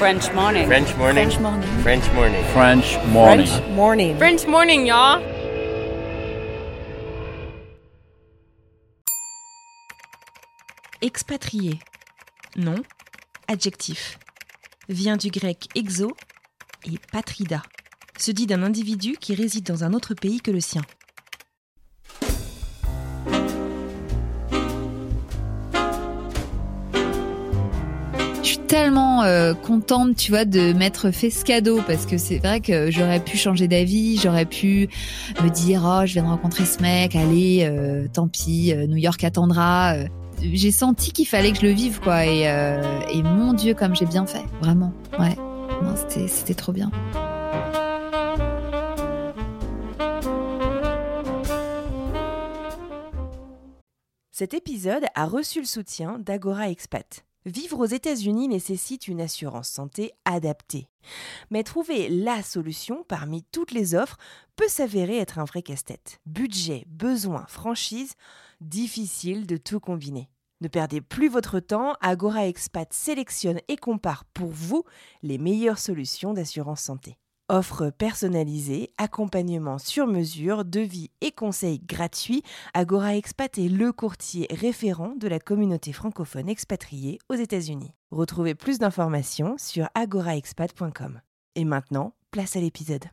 French morning. French morning. French morning. French morning. French morning. French morning. French morning, y'all. Expatrié. Nom. Adjectif. Vient du grec exo et patrida. Se dit d'un individu qui réside dans un autre pays que le sien. Tellement euh, contente, tu vois, de m'être fait ce cadeau parce que c'est vrai que j'aurais pu changer d'avis, j'aurais pu me dire oh je viens de rencontrer ce mec, allez, euh, tant pis, euh, New York attendra. J'ai senti qu'il fallait que je le vive quoi et, et mon Dieu comme j'ai bien fait, vraiment, ouais, c'était trop bien. Cet épisode a reçu le soutien d'Agora Expat. Vivre aux États-Unis nécessite une assurance santé adaptée. Mais trouver la solution parmi toutes les offres peut s'avérer être un vrai casse-tête. Budget, besoins, franchise, difficile de tout combiner. Ne perdez plus votre temps, Agora Expat sélectionne et compare pour vous les meilleures solutions d'assurance santé. Offre personnalisée, accompagnement sur mesure, devis et conseils gratuits, Agora Expat est le courtier référent de la communauté francophone expatriée aux États-Unis. Retrouvez plus d'informations sur agoraexpat.com. Et maintenant, place à l'épisode.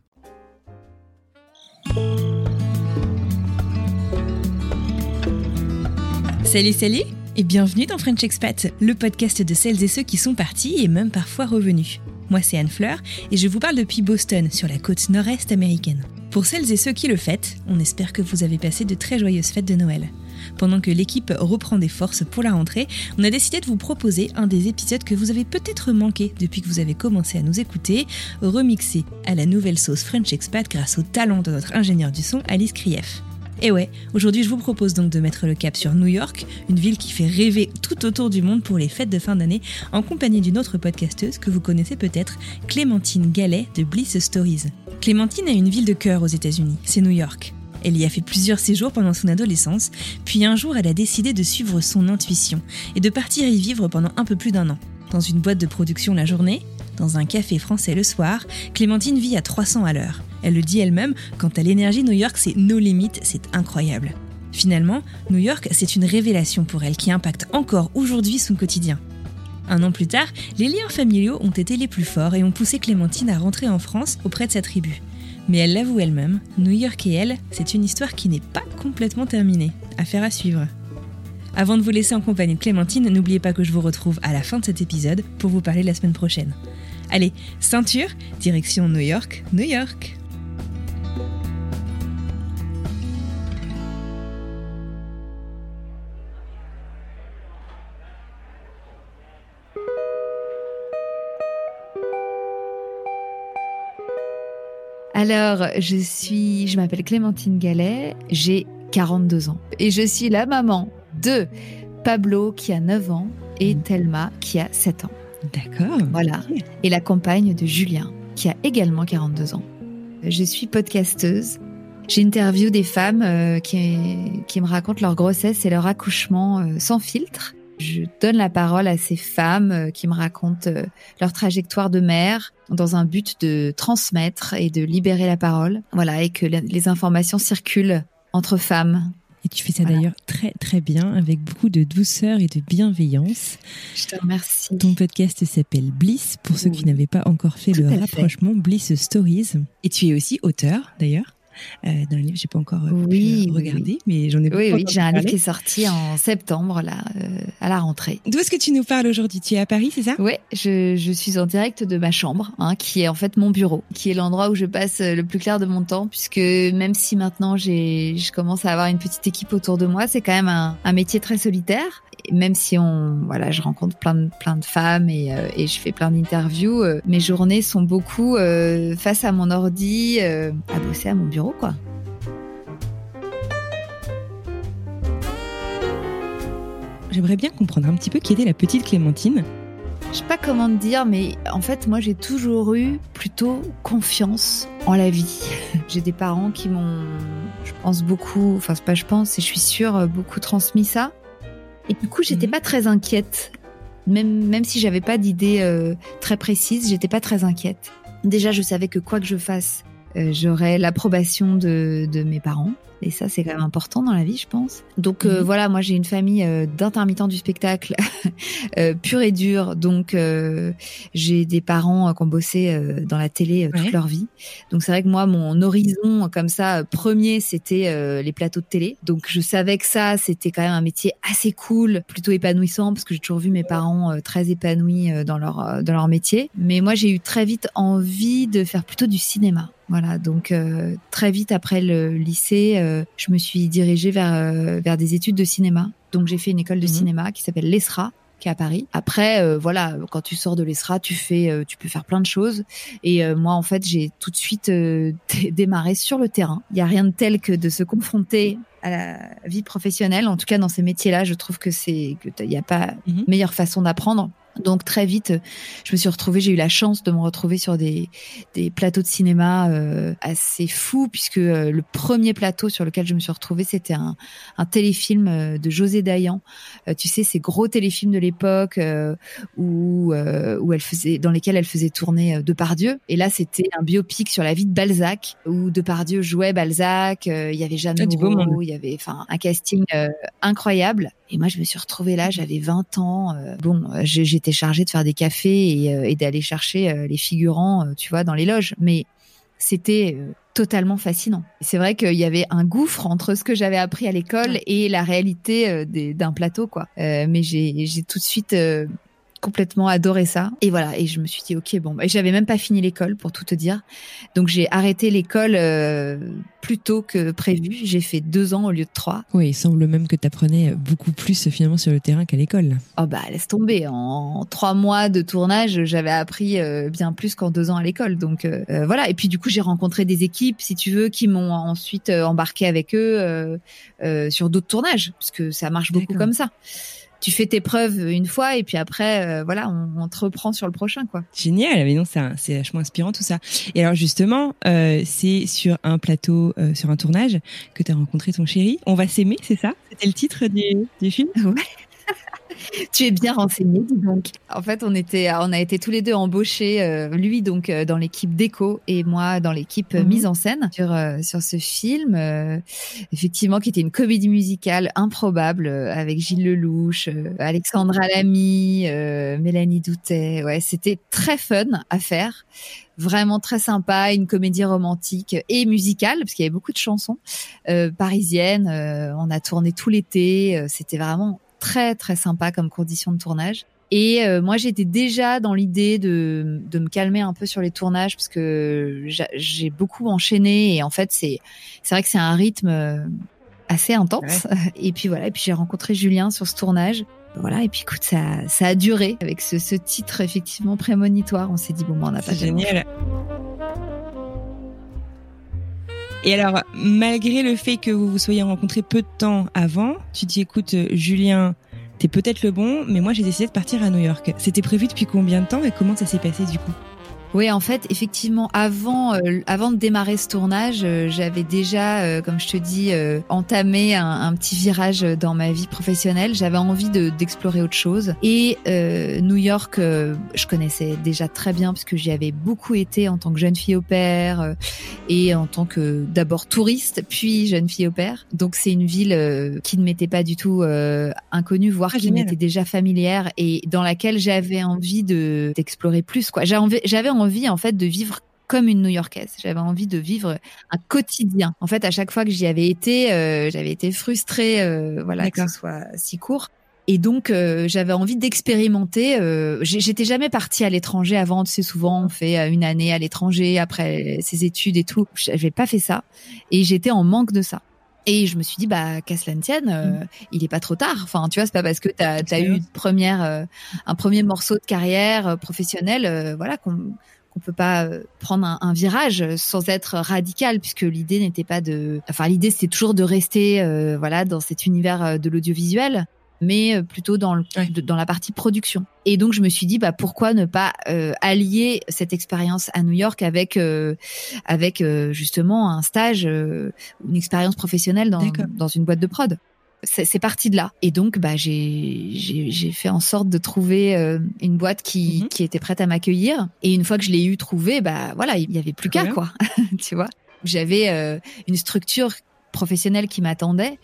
Salut, salut et bienvenue dans French Expat, le podcast de celles et ceux qui sont partis et même parfois revenus. Moi, c'est Anne Fleur et je vous parle depuis Boston, sur la côte nord-est américaine. Pour celles et ceux qui le fêtent, on espère que vous avez passé de très joyeuses fêtes de Noël. Pendant que l'équipe reprend des forces pour la rentrée, on a décidé de vous proposer un des épisodes que vous avez peut-être manqué depuis que vous avez commencé à nous écouter, remixé à la nouvelle sauce French Expat grâce au talent de notre ingénieur du son Alice Krief. Et ouais, aujourd'hui je vous propose donc de mettre le cap sur New York, une ville qui fait rêver tout autour du monde pour les fêtes de fin d'année, en compagnie d'une autre podcasteuse que vous connaissez peut-être, Clémentine Gallet de Bliss Stories. Clémentine a une ville de cœur aux États-Unis, c'est New York. Elle y a fait plusieurs séjours pendant son adolescence, puis un jour elle a décidé de suivre son intuition et de partir y vivre pendant un peu plus d'un an. Dans une boîte de production la journée, dans un café français le soir, Clémentine vit à 300 à l'heure. Elle le dit elle-même, quant à l'énergie, New York, c'est nos limites, c'est incroyable. Finalement, New York, c'est une révélation pour elle qui impacte encore aujourd'hui son quotidien. Un an plus tard, les liens familiaux ont été les plus forts et ont poussé Clémentine à rentrer en France auprès de sa tribu. Mais elle l'avoue elle-même, New York et elle, c'est une histoire qui n'est pas complètement terminée. Affaire à suivre. Avant de vous laisser en compagnie de Clémentine, n'oubliez pas que je vous retrouve à la fin de cet épisode pour vous parler la semaine prochaine. Allez, ceinture, direction New York, New York. Alors, je suis, je m'appelle Clémentine Gallet, j'ai 42 ans et je suis la maman de Pablo qui a 9 ans et Thelma qui a 7 ans. D'accord. Voilà. Et la compagne de Julien qui a également 42 ans. Je suis podcasteuse. J'interviewe des femmes euh, qui, qui me racontent leur grossesse et leur accouchement euh, sans filtre. Je donne la parole à ces femmes euh, qui me racontent euh, leur trajectoire de mère dans un but de transmettre et de libérer la parole. Voilà, et que les informations circulent entre femmes. Et tu fais ça Voilà. d'ailleurs très très bien, avec beaucoup de douceur et de bienveillance. Je te remercie. Ton podcast s'appelle Bliss, pour ceux qui n'avaient pas encore fait Tout le fait. rapprochement, Bliss Stories. Et tu es aussi auteur, d'ailleurs, euh, d'un livre, j'ai pas encore euh, Oui, euh, oui, regarder, mais j'en ai Oui, oui, j'ai un livre qui est sorti en septembre, là, euh, à la rentrée. D'où est-ce que tu nous parles aujourd'hui? Tu es à Paris, c'est ça? Oui, je, je suis en direct de ma chambre, hein, qui est en fait mon bureau, qui est l'endroit où je passe le plus clair de mon temps, puisque même si maintenant j'ai, je commence à avoir une petite équipe autour de moi, c'est quand même un, un métier très solitaire. Même si on, voilà, je rencontre plein de, plein de femmes et, euh, et je fais plein d'interviews, euh, mes journées sont beaucoup euh, face à mon ordi, à bosser à mon bureau, quoi. J'aimerais bien comprendre un petit peu qui était la petite Clémentine. Je sais pas comment te dire, mais en fait, moi, j'ai toujours eu plutôt confiance en la vie. J'ai des parents qui m'ont, je pense beaucoup, enfin, c'est pas je pense, et je suis sûre, beaucoup transmis ça. Et du coup, j'étais Mhm. pas très inquiète même même si j'avais pas d'idée euh, très précise, j'étais pas très inquiète. Déjà, je savais que quoi que je fasse, euh, j'aurais l'approbation de, de mes parents. Et ça, c'est quand même important dans la vie, je pense. Donc euh, Mhm. voilà, moi j'ai une famille euh, d'intermittents du spectacle euh, pur et dur. Donc euh, j'ai des parents euh, qui ont bossé euh, dans la télé toute Ouais. leur vie. Donc c'est vrai que moi, mon horizon comme ça, premier, c'était euh, les plateaux de télé. Donc je savais que ça, c'était quand même un métier assez cool, plutôt épanouissant, parce que j'ai toujours vu mes parents euh, très épanouis euh, dans leur euh, dans leur métier. Mais moi, j'ai eu très vite envie de faire plutôt du cinéma. Voilà, donc euh, très vite après le lycée, euh, je me suis dirigée vers euh, vers des études de cinéma. Donc j'ai fait une école de Mhm. cinéma qui s'appelle l'ESRA qui est à Paris. Après, euh, voilà, quand tu sors de l'ESRA, tu fais, tu peux faire plein de choses. Et moi, en fait, j'ai tout de suite dé- démarré sur le terrain. Il y a rien de tel que de se confronter à la vie professionnelle. En tout cas, dans ces métiers-là, je trouve que c'est que il n'y a pas Mhm. meilleure façon d'apprendre. Donc très vite, je me suis retrouvée, j'ai eu la chance de me retrouver sur des, des plateaux de cinéma euh, assez fous, puisque euh, le premier plateau sur lequel je me suis retrouvée, c'était un, un téléfilm euh, de José Dayan. Euh, tu sais, ces gros téléfilms de l'époque euh, où, euh, où elle faisait, dans lesquels elle faisait tourner euh, Depardieu. Et là, c'était un biopic sur la vie de Balzac, où Depardieu jouait Balzac. euh, Il y avait Jeanne Ah, du beau Moreau, il y avait enfin un casting euh, incroyable. Et moi, je me suis retrouvée là, j'avais 20 ans. euh, bon, euh, chargée de faire des cafés et, euh, et d'aller chercher euh, les figurants, euh, tu vois, dans les loges. Mais c'était totalement fascinant. C'est vrai qu'il y avait un gouffre entre ce que j'avais appris à l'école et la réalité d'un plateau, quoi. Euh, mais j'ai j'ai tout de suite euh, complètement adoré ça. Et voilà, et je me suis dit, ok, bon, et j'avais même pas fini l'école, pour tout te dire. Donc j'ai arrêté l'école euh, plus tôt que prévu. J'ai fait deux ans au lieu de trois. Oui, il semble même que tu apprenais beaucoup plus finalement sur le terrain qu'à l'école. Oh bah laisse tomber. En trois mois de tournage, j'avais appris euh, bien plus qu'en deux ans à l'école. Donc euh, euh, voilà. Et puis du coup, j'ai rencontré des équipes, si tu veux, qui m'ont ensuite euh, embarqué avec eux euh, euh, sur d'autres tournages, puisque ça marche beaucoup comme ça. Tu fais tes preuves une fois et puis après, euh, voilà, on, on te reprend sur le prochain, quoi. Génial, mais non, c'est vachement inspirant tout ça. Et alors justement, euh, c'est sur un plateau, euh, sur un tournage, que tu as rencontré ton chéri. On va s'aimer, c'est ça? C'était le titre du, du film? Tu es bien renseigné, dis donc. En fait, on était, on a été tous les deux embauchés, euh, lui donc euh, dans l'équipe déco et moi dans l'équipe euh, Mhm. mise en scène sur euh, sur ce film, euh, effectivement qui était une comédie musicale improbable euh, avec Gilles Lelouch, euh, Alexandra Lamy, euh, Mélanie Doutet. Ouais, c'était très fun à faire. Vraiment très sympa, une comédie romantique et musicale parce qu'il y avait beaucoup de chansons euh, parisiennes. euh, on a tourné tout l'été. euh, C'était vraiment très très sympa comme condition de tournage. Et euh, moi, j'étais déjà dans l'idée de, de me calmer un peu sur les tournages parce que j'a- j'ai beaucoup enchaîné et en fait, c'est c'est vrai que c'est un rythme euh, assez intense. Et puis voilà, et puis j'ai rencontré Julien sur ce tournage. Voilà, et puis écoute, ça, ça a duré avec ce, ce titre effectivement prémonitoire. On s'est dit, bon, ben, on n'a pas tellement génial. Et alors, malgré le fait que vous vous soyez rencontrés peu de temps avant, tu dis écoute, euh, Julien, t'es peut-être le bon, mais moi j'ai décidé de partir à New York. C'était prévu depuis combien de temps et comment ça s'est passé du coup? Oui, en fait, effectivement, avant, euh, avant de démarrer ce tournage, euh, j'avais déjà, euh, comme je te dis, euh, entamé un, un petit virage dans ma vie professionnelle. J'avais envie de d'explorer autre chose. Et euh, New York, euh, je connaissais déjà très bien parce que j'y avais beaucoup été en tant que jeune fille au pair euh, et en tant que d'abord touriste, puis jeune fille au pair. Donc c'est une ville euh, qui ne m'était pas du tout euh, inconnue, voire Ah, qui m'était déjà familière et dans laquelle j'avais envie de d'explorer plus. Quoi, j'avais envie, en fait de vivre comme une New-Yorkaise. J'avais envie de vivre un quotidien. En fait, à chaque fois que j'y avais été, euh, j'avais été frustrée, euh, voilà, que ce soit si court. Et donc, euh, j'avais envie d'expérimenter. J'étais jamais partie à l'étranger avant. Tu sais, souvent, on fait une année à l'étranger après ses études et tout. J'avais pas fait ça. Et j'étais en manque de ça. Et je me suis dit, bah, qu'à cela ne tienne, euh, il est pas trop tard. Enfin, tu vois, c'est pas parce que t'as as eu une première, euh, un premier morceau de carrière euh, professionnelle, euh, voilà, qu'on peut pas prendre un, un virage sans être radical, puisque l'idée n'était pas de, enfin, l'idée c'était toujours de rester, voilà, dans cet univers de l'audiovisuel, mais euh, plutôt dans le, de- dans la partie production. Et donc je me suis dit, bah, pourquoi ne pas euh, allier cette expérience à New York avec, euh, avec euh, justement un stage, euh, une expérience professionnelle dans, dans une boîte de prod. c'est parti de là. Et donc, bah, j'ai fait en sorte de trouver euh, une boîte qui, mhm. qui était prête à m'accueillir. Et une fois que je l'ai eu trouvé, bah voilà, il y avait plus qu'à quoi, tu vois? J'avais euh, une structure professionnelle qui m'attendait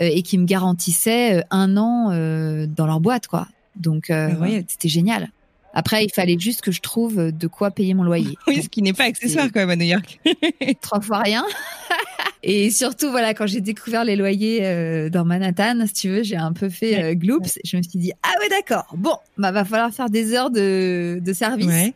euh, et qui me garantissait un an dans leur boîte, quoi. Donc, ah c'était génial. Après, il fallait juste que je trouve de quoi payer mon loyer. Oui, ce qui n'est pas accessoire quand même à New York. Trois fois rien. Et surtout, voilà, quand j'ai découvert les loyers euh, dans Manhattan, si tu veux, j'ai un peu fait euh, gloops. Je me suis dit, ah ouais, d'accord. Bon, bah, va falloir faire des heures de, de service. Ouais.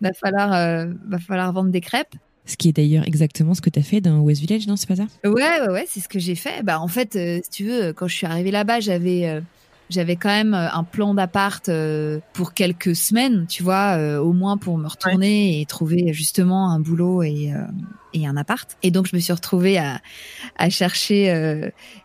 Va falloir, euh, va falloir vendre des crêpes. Ce qui est d'ailleurs exactement ce que tu as fait dans West Village, non C'est pas ça? Ouais, ouais, ouais, c'est ce que j'ai fait. Bah, en fait, si tu veux, quand je suis arrivée là-bas, j'avais j'avais quand même euh, un plan d'appart euh, pour quelques semaines, tu vois, euh, au moins pour me retourner et trouver justement un boulot et, et un appart. Et donc je me suis retrouvée à, à chercher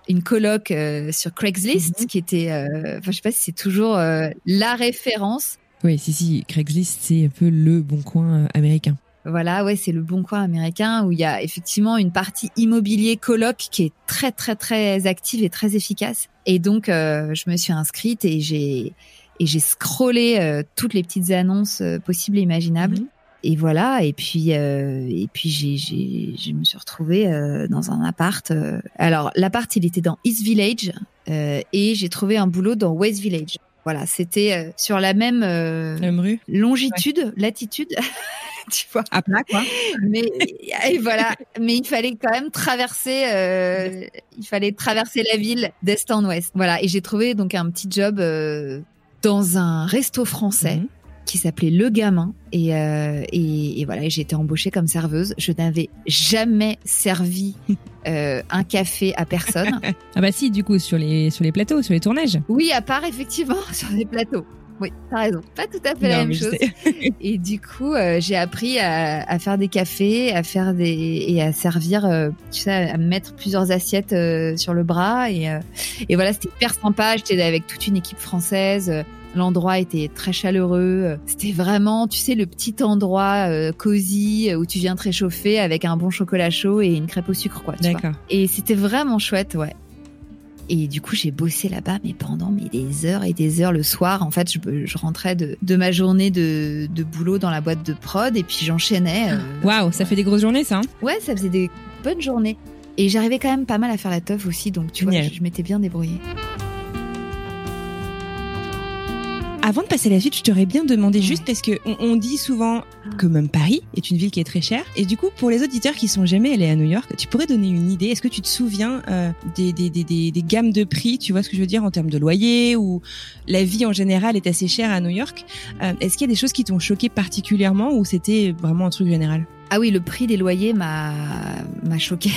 une coloc sur Craigslist, mhm. qui était, enfin je sais pas si c'est toujours la référence. Oui, si si, Craigslist c'est un peu le bon coin américain. Voilà, ouais, c'est le bon coin américain où il y a effectivement une partie immobilier coloc qui est très très très active et très efficace. Et donc euh, je me suis inscrite et j'ai et j'ai scrollé euh, toutes les petites annonces euh, possibles et imaginables. Mhm. Et voilà, et puis et puis j'ai j'ai je me suis retrouvée dans un appart. alors l'appart il était dans East Village et j'ai trouvé un boulot dans West Village. Voilà, c'était sur la même, même rue. longitude, latitude. tu vois. À plat, quoi. Mais et voilà, mais il fallait quand même traverser, euh, il fallait traverser la ville d'est en ouest. Voilà, et j'ai trouvé donc un petit job euh, dans un resto français. Mhm. qui s'appelait Le Gamin et, euh, et, et, voilà j'ai été embauchée comme serveuse je n'avais jamais servi euh, un café à personne ah bah si du coup sur les sur les plateaux sur les tournages oui à part effectivement sur les plateaux oui, t'as raison. Pas tout à fait la même chose. et du coup, euh, j'ai appris à, à, faire des cafés, à faire des et à servir, euh, tu sais, à mettre plusieurs assiettes euh, sur le bras et et voilà, c'était hyper sympa. J'étais avec toute une équipe française. L'endroit était très chaleureux. C'était vraiment, tu sais, le petit endroit cosy où tu viens te réchauffer avec un bon chocolat chaud et une crêpe au sucre, quoi. D'accord. Et c'était vraiment chouette, ouais. Et du coup, j'ai bossé là-bas, mais pendant mais des heures et des heures le soir. En fait, je, je rentrais de, de, ma journée de, de, boulot dans la boîte de prod et puis j'enchaînais. Euh, Waouh, ça fait des grosses journées, ça hein Ouais, ça faisait des bonnes journées. Et j'arrivais quand même pas mal à faire la teuf aussi, donc tu vois, je, je m'étais bien débrouillée. Avant de passer à la suite, je t'aurais bien demandé juste parce que on, dit souvent que même Paris est une ville qui est très chère. Et du coup, pour les auditeurs qui sont jamais allés à New York, tu pourrais donner une idée. Est-ce que tu te souviens euh, des, des, des, des, gammes de prix? Tu vois ce que je veux dire en termes de loyer ou la vie en général est assez chère à New York. Euh, est-ce qu'il y a des choses qui t'ont choqué particulièrement ou c'était vraiment un truc général? Ah oui, le prix des loyers m'a m'a choqué.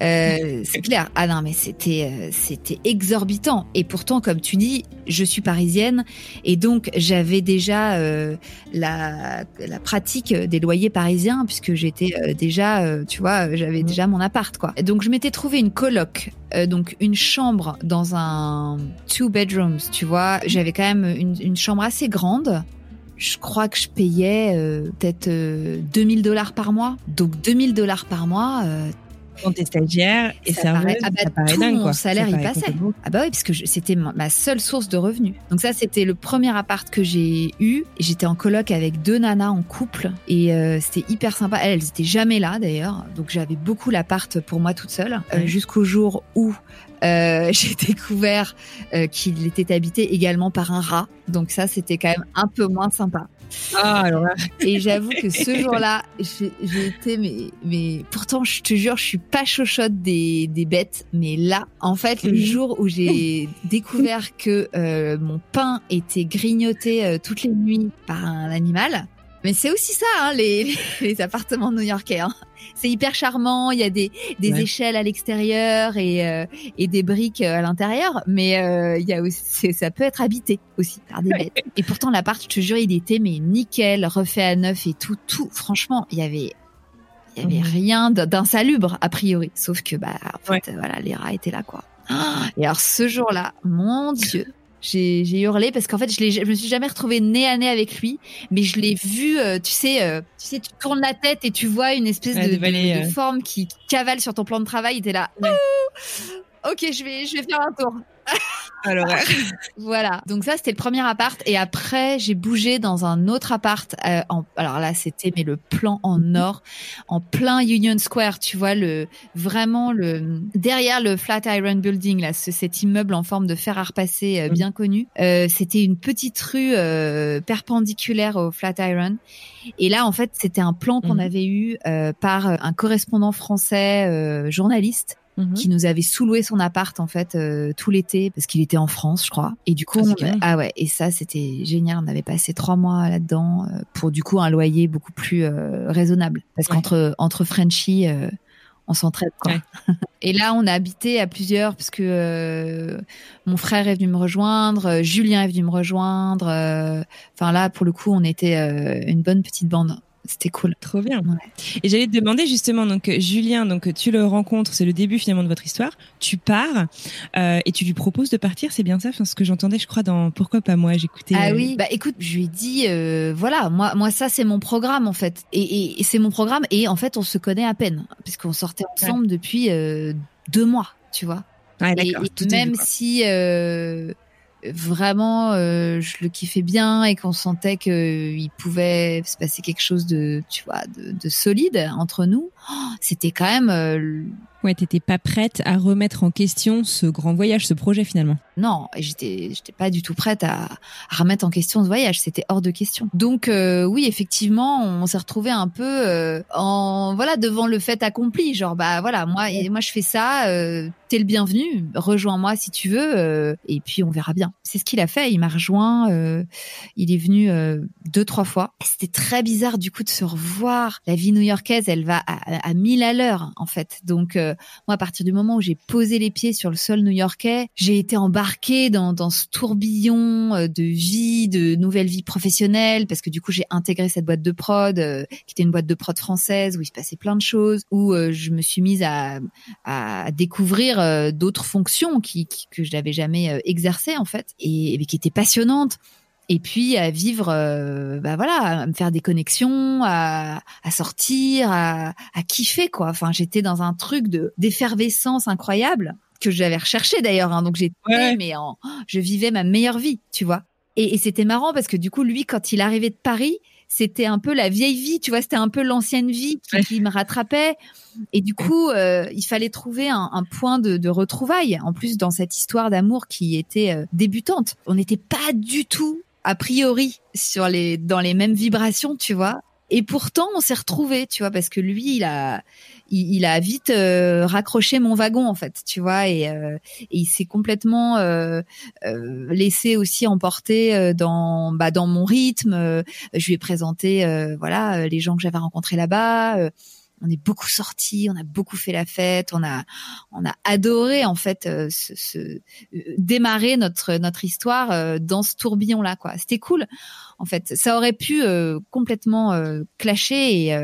Euh, c'est clair. Ah non, mais c'était euh, c'était exorbitant. Et pourtant, comme tu dis, je suis parisienne et donc j'avais déjà euh, la, la pratique des loyers parisiens puisque j'étais déjà, tu vois, j'avais déjà mon appart quoi. Donc je m'étais trouvé une coloc, donc une chambre dans un two bedrooms, tu vois. J'avais quand même une, une chambre assez grande je crois que je payais peut-être 2000 dollars par mois. Donc 2000 dollars par mois, quand t'es stagiaire et ça serveuse, paraît, ah bah, ça paraît tout dingue, mon salaire y passait. Ah bah oui, parce que c'était ma seule source de revenus. Donc ça, c'était le premier appart que j'ai eu. J'étais en coloc avec deux nanas en couple et euh, c'était hyper sympa. Elles, elles étaient jamais là d'ailleurs, donc j'avais beaucoup l'appart pour moi toute seule euh, jusqu'au jour où euh, j'ai découvert euh, qu'il était habité également par un rat. Donc ça, c'était quand même un peu moins sympa. Ah, alors Et j'avoue que ce jour-là, j'ai été, mais, mais pourtant, je te jure, je suis pas chochotte des, des bêtes, mais là, en fait, le mhm. jour où j'ai découvert que euh, mon pain était grignoté euh, toutes les nuits par un animal, mais c'est aussi ça, hein, les, les, appartements new-yorkais. Hein. C'est hyper charmant. Il y a des, des échelles à l'extérieur et, euh, et des briques euh, à l'intérieur, mais euh, il y a aussi, ça peut être habité aussi par des bêtes. Et pourtant, l'appart, je te jure, il était mais nickel, refait à neuf et tout, tout. Franchement, il y avait il y avait rien d'insalubre a priori, sauf que bah en fait, voilà, les rats étaient là quoi. Et alors ce jour-là, mon Dieu, j'ai hurlé parce qu'en fait, je, je me suis jamais retrouvée nez à nez avec lui, mais je l'ai vu, euh, tu sais, euh, tu sais, tu tournes la tête et tu vois une espèce de, de, euh. forme qui cavale sur ton plan de travail. Il était là. Ok, je vais, je vais faire un tour. Alors, voilà. Donc ça, c'était le premier appart. Et après, j'ai bougé dans un autre appart. Euh, en, alors là, c'était mais le plan en or, en plein Union Square. Tu vois le vraiment le derrière le Flatiron Building là, ce, cet immeuble en forme de fer à repasser euh, bien connu. Euh, c'était une petite rue euh, perpendiculaire au Flatiron. Et là, en fait, c'était un plan qu'on Mhm. avait eu euh, par un correspondant français euh, journaliste Mhm. qui nous avait sous-loué son appart en fait euh, tout l'été parce qu'il était en France, je crois. Et du coup, Ah, on- ah ouais, et ça c'était génial. On avait passé trois mois là-dedans euh, pour du coup un loyer beaucoup plus euh, raisonnable parce Ouais. qu'entre entre Frenchies, euh, on s'entraide quoi. Ouais. Et là, on a habité à plusieurs parce que euh, mon frère est venu me rejoindre, euh, Julien est venu me rejoindre. euh, Enfin là, pour le coup, on était une bonne petite bande. C'était cool. Trop bien. Ouais. Et j'allais te demander justement, donc euh, Julien, donc tu le rencontres, c'est le début finalement de votre histoire. Tu pars euh, et tu lui proposes de partir, c'est bien ça, enfin, ce que j'entendais, je crois, dans Pourquoi pas moi? J'écoutais. Ah euh, oui, bah écoute, je lui ai dit, euh, voilà, moi, moi ça c'est mon programme en fait, et, et- et c'est mon programme, et en fait on se connaît à peine, puisqu'on sortait ensemble depuis euh, deux mois, tu vois. Ouais, Et, et même si euh, vraiment euh, je le kiffais bien et qu'on sentait que il pouvait se passer quelque chose de, tu vois, de, de solide entre nous, oh, c'était quand même euh, Ouais, t'étais pas prête à remettre en question ce grand voyage, ce projet finalement? Non, j'étais, j'étais pas du tout prête à, à remettre en question ce voyage. C'était hors de question. Donc euh, oui, effectivement, on s'est retrouvé un peu euh, en voilà devant le fait accompli. Genre bah voilà, moi, et moi je fais ça. Euh, T'es le bienvenu. Rejoins-moi si tu veux. et puis on verra bien. C'est ce qu'il a fait. Il m'a rejoint. il est venu deux trois fois. C'était très bizarre du coup de se revoir. La vie new-yorkaise, elle va à, à mille à l'heure en fait. Donc euh, moi, à partir du moment où j'ai posé les pieds sur le sol new-yorkais, j'ai été embarquée dans, ce tourbillon euh, de vie, de nouvelle vie professionnelle, parce que du coup, j'ai intégré cette boîte de prod, euh, qui était une boîte de prod française, où il se passait plein de choses, où euh, je me suis mise à, découvrir d'autres fonctions que je n'avais jamais exercées, en fait, et qui étaient passionnantes et puis à vivre euh, bah voilà à me faire des connexions à, à sortir à, à kiffer quoi enfin j'étais dans un truc de d'effervescence incroyable que j'avais recherché d'ailleurs hein, donc j'étais Ouais. mais en je vivais ma meilleure vie tu vois et, et c'était marrant parce que du coup lui quand il arrivait de Paris c'était un peu la vieille vie, tu vois, c'était un peu l'ancienne vie qui me rattrapait. Et du coup, euh, il fallait trouver un, un point de, de retrouvailles. En plus, dans cette histoire d'amour qui était euh, débutante, on n'était pas du tout a priori sur les dans les mêmes vibrations, tu vois. Et pourtant, on s'est retrouvés, tu vois, parce que lui, il a, il, a vite euh, raccroché mon wagon, en fait, tu vois, et, euh, il s'est complètement euh, euh, laissé aussi emporter euh, dans, bah, dans mon rythme. Je lui ai présenté, voilà, les gens que j'avais rencontrés là-bas. On est beaucoup sortis, on a beaucoup fait la fête, on a, on a adoré en fait euh, ce, ce- euh, démarrer notre notre histoire euh, dans ce tourbillon là, quoi. C'était cool en fait. Ça aurait pu complètement clasher et,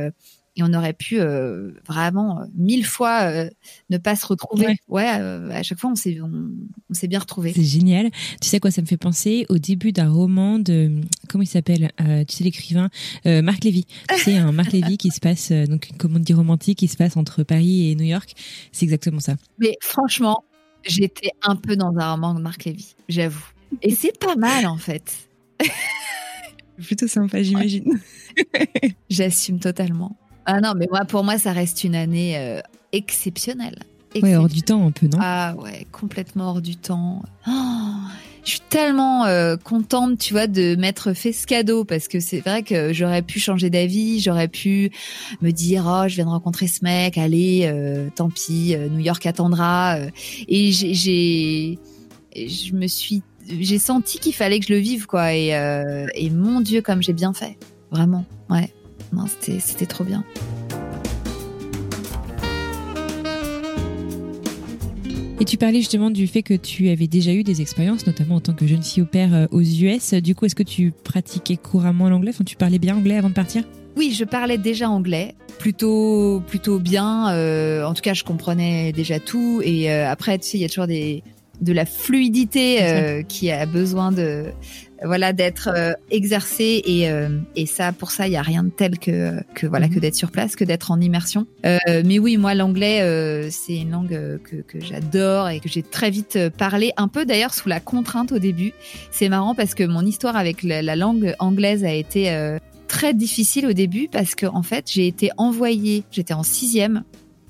et on aurait pu euh, vraiment euh, mille fois euh, ne pas se retrouver. Ouais. Ouais, à chaque fois on s'est on, on s'est bien retrouvés. C'est génial. Tu sais quoi, ça me fait penser au début d'un roman de comment il s'appelle Tu sais l'écrivain Marc Lévy. Tu sais un Marc Lévy qui se passe donc une comédie romantique qui se passe entre Paris et New York. C'est exactement ça. Mais franchement, j'étais un peu dans un roman de Marc Lévy, j'avoue. Et c'est pas mal en fait. Plutôt sympa, j'imagine. J'assume totalement. Ah non, mais moi, pour moi, ça reste une année euh, exceptionnelle. Ouais, hors Exceptionnelle. du temps un peu, non? Ah ouais, complètement hors du temps. Oh, je suis tellement euh, contente, tu vois, de m'être fait ce cadeau parce que c'est vrai que j'aurais pu changer d'avis, j'aurais pu me dire oh je viens de rencontrer ce mec, allez, euh, tant pis, New York attendra. et j'ai, je me suis, j'ai senti qu'il fallait que je le vive quoi. Et, et mon Dieu comme j'ai bien fait, vraiment, ouais. Non, c'était, trop bien. Et tu parlais justement du fait que tu avais déjà eu des expériences, notamment en tant que jeune fille au père euh, aux US. Du coup, est-ce que tu pratiquais couramment l'anglais? Enfin, tu parlais bien anglais avant de partir? Oui, je parlais déjà anglais, plutôt plutôt bien. euh, en tout cas, je comprenais déjà tout. Et euh, après, tu sais, il y a toujours des de la fluidité euh, qui a besoin de voilà d'être euh, exercé et euh, et ça pour ça il y a rien de tel que que voilà que mhm. d'être sur place que d'être en immersion. Mais oui moi l'anglais c'est une langue que que j'adore et que j'ai très vite parlé. Un peu d'ailleurs sous la contrainte au début. C'est marrant parce que mon histoire avec la, la langue anglaise a été très difficile au début parce que en fait j'ai été envoyée j'étais en sixième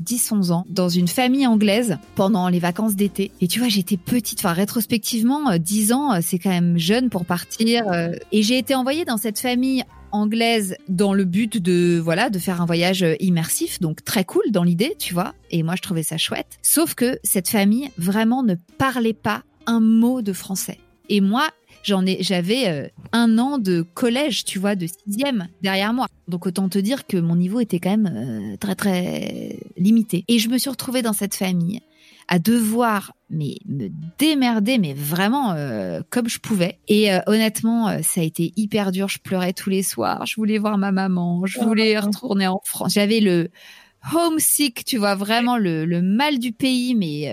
10-11 ans dans une famille anglaise pendant les vacances d'été. Et tu vois, j'étais petite, enfin rétrospectivement, 10 euh, ans, euh, c'est quand même jeune pour partir. Euh. Et j'ai été envoyée dans cette famille anglaise dans le but de voilà de faire un voyage immersif donc très cool dans l'idée tu vois et moi je trouvais ça chouette sauf que cette famille vraiment ne parlait pas un mot de français et moi j'en ai, j'avais euh, un an de collège, tu vois, de sixième derrière moi. Donc autant te dire que mon niveau était quand même euh, très très limité. Et je me suis retrouvée dans cette famille à devoir mais me démerder mais vraiment euh, comme je pouvais et honnêtement ça a été hyper dur je pleurais tous les soirs je voulais voir ma maman je voulais oh. retourner en France j'avais le homesick tu vois vraiment le, le mal du pays mais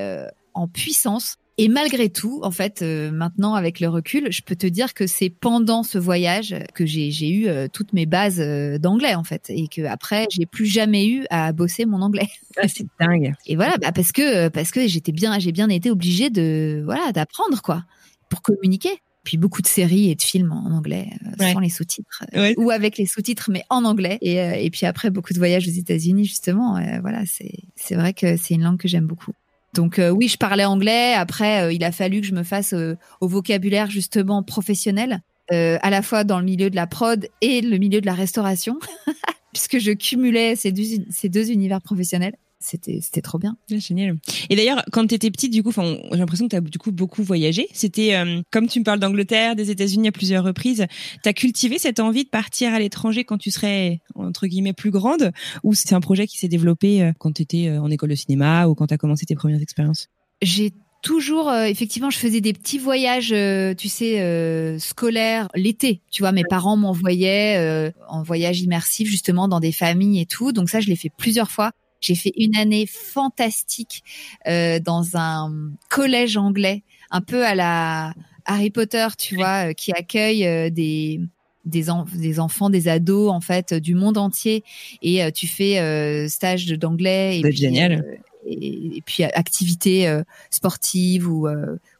en puissance et malgré tout, en fait, euh, maintenant avec le recul, je peux te dire que c'est pendant ce voyage que j'ai eu euh, toutes mes bases euh, d'anglais en fait, et que après j'ai plus jamais eu à bosser mon anglais. Ah, c'est dingue. Et voilà, bah parce que parce que j'étais bien, j'ai bien été obligée de voilà d'apprendre quoi pour communiquer. Puis beaucoup de séries et de films en anglais sans les sous-titres ou avec les sous-titres mais en anglais. Et, et puis après beaucoup de voyages aux États-Unis justement. voilà, c'est c'est vrai que c'est une langue que j'aime beaucoup. Donc euh, oui, je parlais anglais. Après, euh, il a fallu que je me fasse euh, au vocabulaire justement professionnel, à la fois dans le milieu de la prod et le milieu de la restauration, puisque je cumulais ces deux, ces deux univers professionnels c'était c'était trop bien. génial. Et d'ailleurs, quand tu étais petite, du coup, j'ai l'impression que tu as du coup beaucoup voyagé. C'était euh, comme tu me parles d'Angleterre, des États-Unis à plusieurs reprises. Tu as cultivé cette envie de partir à l'étranger quand tu serais entre guillemets plus grande? Ou c'est un projet qui s'est développé euh, quand tu étais euh, en école de cinéma ou quand tu as commencé tes premières expériences? J'ai toujours effectivement je faisais des petits voyages tu sais scolaires l'été tu vois mes parents m'envoyaient en voyage immersif justement dans des familles et tout donc ça je l'ai fait plusieurs fois j'ai fait une année fantastique euh, dans un collège anglais, un peu à la Harry Potter, tu vois, euh, qui accueille euh, des des, des, enfants, des ados en fait du monde entier et tu fais stage d'anglais puis, génial. Et, et, puis activités sportives ou,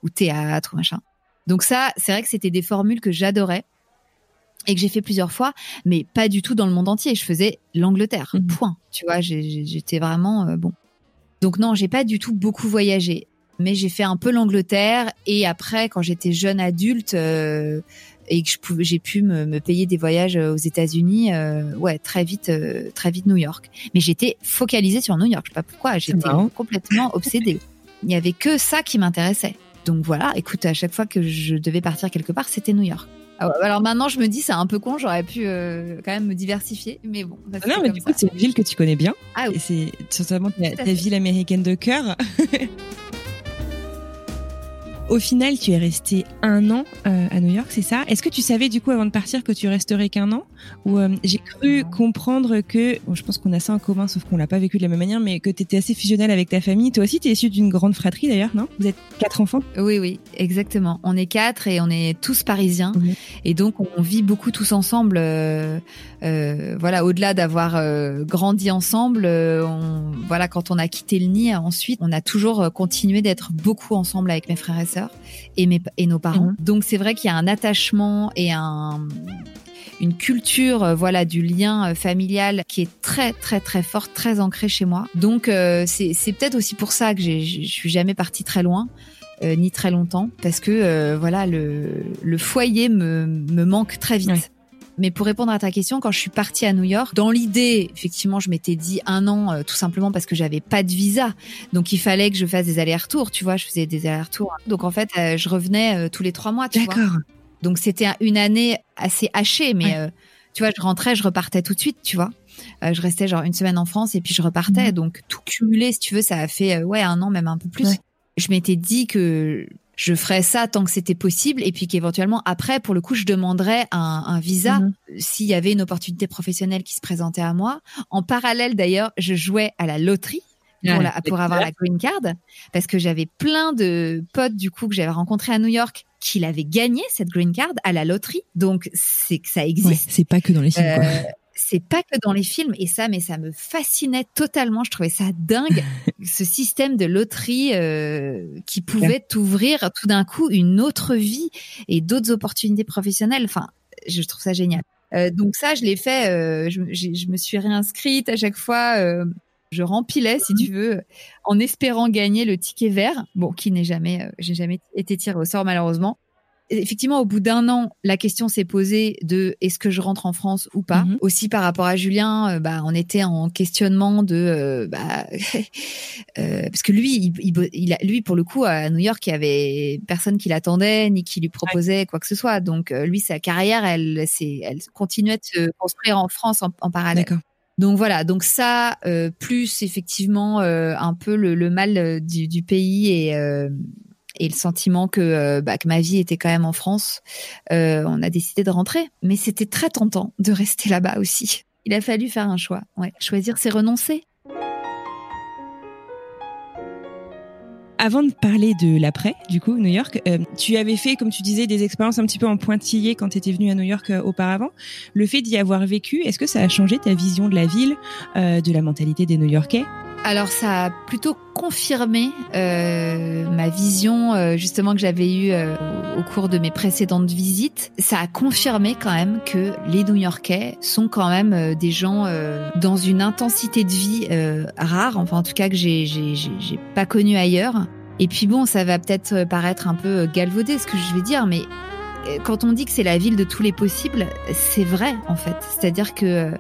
ou théâtre ou machin. Donc ça, c'est vrai que c'était des formules que j'adorais et que j'ai fait plusieurs fois, mais pas du tout dans le monde entier. Je faisais l'Angleterre, mhm. point. Tu vois, j'étais vraiment euh, bon. Donc non, j'ai pas du tout beaucoup voyagé, mais j'ai fait un peu l'Angleterre et après, quand j'étais jeune adulte euh, et que j'ai pu me, me, payer des voyages aux États-Unis, euh, ouais, très vite, très vite New York. Mais j'étais focalisée sur New York. Je sais pas pourquoi, j'étais complètement obsédée. Il y avait que ça qui m'intéressait. Donc voilà, écoute, à chaque fois que je devais partir quelque part, c'était New York. Ah alors maintenant, je me dis, c'est un peu con, j'aurais pu euh, quand même me diversifier, mais bon. non, mais du coup, c'est une ville que tu connais bien. Ah oui. Et c'est certainement ta ville américaine de cœur. Au final, tu es resté un an euh, à New York, c'est ça? Est-ce que tu savais du coup avant de partir que tu resterais qu'un an? Ou euh, j'ai cru comprendre que, je pense qu'on a ça en commun, sauf qu'on l'a pas vécu de la même manière, mais que tu étais assez fusionnel avec ta famille. Toi aussi, tu es issu d'une grande fratrie d'ailleurs, non? Vous êtes quatre enfants? Oui, oui, exactement. On est quatre et on est tous parisiens, et donc on vit beaucoup tous ensemble. Euh, voilà, au-delà d'avoir grandi ensemble, on, voilà, quand on a quitté le nid, ensuite, on a toujours continué d'être beaucoup ensemble avec mes frères et sœurs et, mes, et nos parents. Mhm. Donc c'est vrai qu'il y a un attachement et un une culture euh, voilà du lien euh, familial qui est très très très forte, très ancrée chez moi. Donc euh, c'est peut-être aussi pour ça que je suis jamais partie très loin. ni très longtemps parce que voilà le, le foyer me, me manque très vite. Mais pour répondre à ta question, quand je suis partie à New York, dans l'idée, effectivement, je m'étais dit un an, euh, tout simplement parce que j'avais pas de visa. Donc il fallait que je fasse des allers-retours, tu vois, je faisais des allers-retours. Donc en fait, euh, je revenais euh, tous les trois mois, tu vois. Donc c'était une année assez hachée, mais tu vois, je rentrais, je repartais tout de suite, tu vois. je restais genre une semaine en France et puis je repartais. Mhm. Donc tout cumulé, si tu veux, ça a fait ouais un an, même un peu plus. Je m'étais dit que je ferais ça tant que c'était possible et puis qu'éventuellement après pour le coup je demanderais un, visa mhm. s'il y avait une opportunité professionnelle qui se présentait à moi en parallèle d'ailleurs je jouais à la loterie pour, pour avoir la green card parce que j'avais plein de potes du coup que j'avais rencontrés à New York qui l'avaient gagné cette green card à la loterie. Donc c'est que ça existe. c'est pas que dans les films. quoi. Euh, c'est pas que dans les films et ça, mais ça me fascinait totalement. Je trouvais ça dingue, ce système de loterie euh, qui pouvait t'ouvrir tout d'un coup une autre vie et d'autres opportunités professionnelles. Enfin, je trouve ça génial. Euh, donc ça, je l'ai fait. Euh, je, je, me suis réinscrite à chaque fois. Euh, je rempilais, si tu veux, en espérant gagner le ticket vert. Bon, qui n'est jamais, j'ai jamais été tiré au sort malheureusement effectivement, au bout d'un an, la question s'est posée de est-ce que je rentre en France ou pas? Mhm. Aussi par rapport à Julien, euh, bah, on était en questionnement de, euh, bah, euh, parce que lui, il, il, lui pour le coup à New York, il y avait personne qui l'attendait ni qui lui proposait quoi que ce soit. Donc lui, sa carrière, elle, elle continuait de se construire en France en, en parallèle. Donc voilà, donc ça, plus effectivement un peu le, le mal du, du, pays et et le sentiment que, euh, bah, que ma vie était quand même en France, euh, on a décidé de rentrer. Mais c'était très tentant de rester là-bas aussi. Il a fallu faire un choix. Choisir, c'est renoncer. Avant de parler de l'après, du coup, New York, euh, tu avais fait, comme tu disais, des expériences un petit peu en pointillé quand tu étais venu à New York auparavant. Le fait d'y avoir vécu, est-ce que ça a changé ta vision de la ville, de la mentalité des New-Yorkais alors ça a plutôt confirmé euh, ma vision euh, justement que j'avais eue euh, au cours de mes précédentes visites. Ça a confirmé quand même que les New-Yorkais sont quand même des gens dans une intensité de vie rare, enfin en tout cas que j'ai j'ai pas connu ailleurs. Et puis bon, ça va peut-être paraître un peu galvaudé ce que je vais dire, mais quand on dit que c'est la ville de tous les possibles, c'est vrai en fait. C'est-à-dire que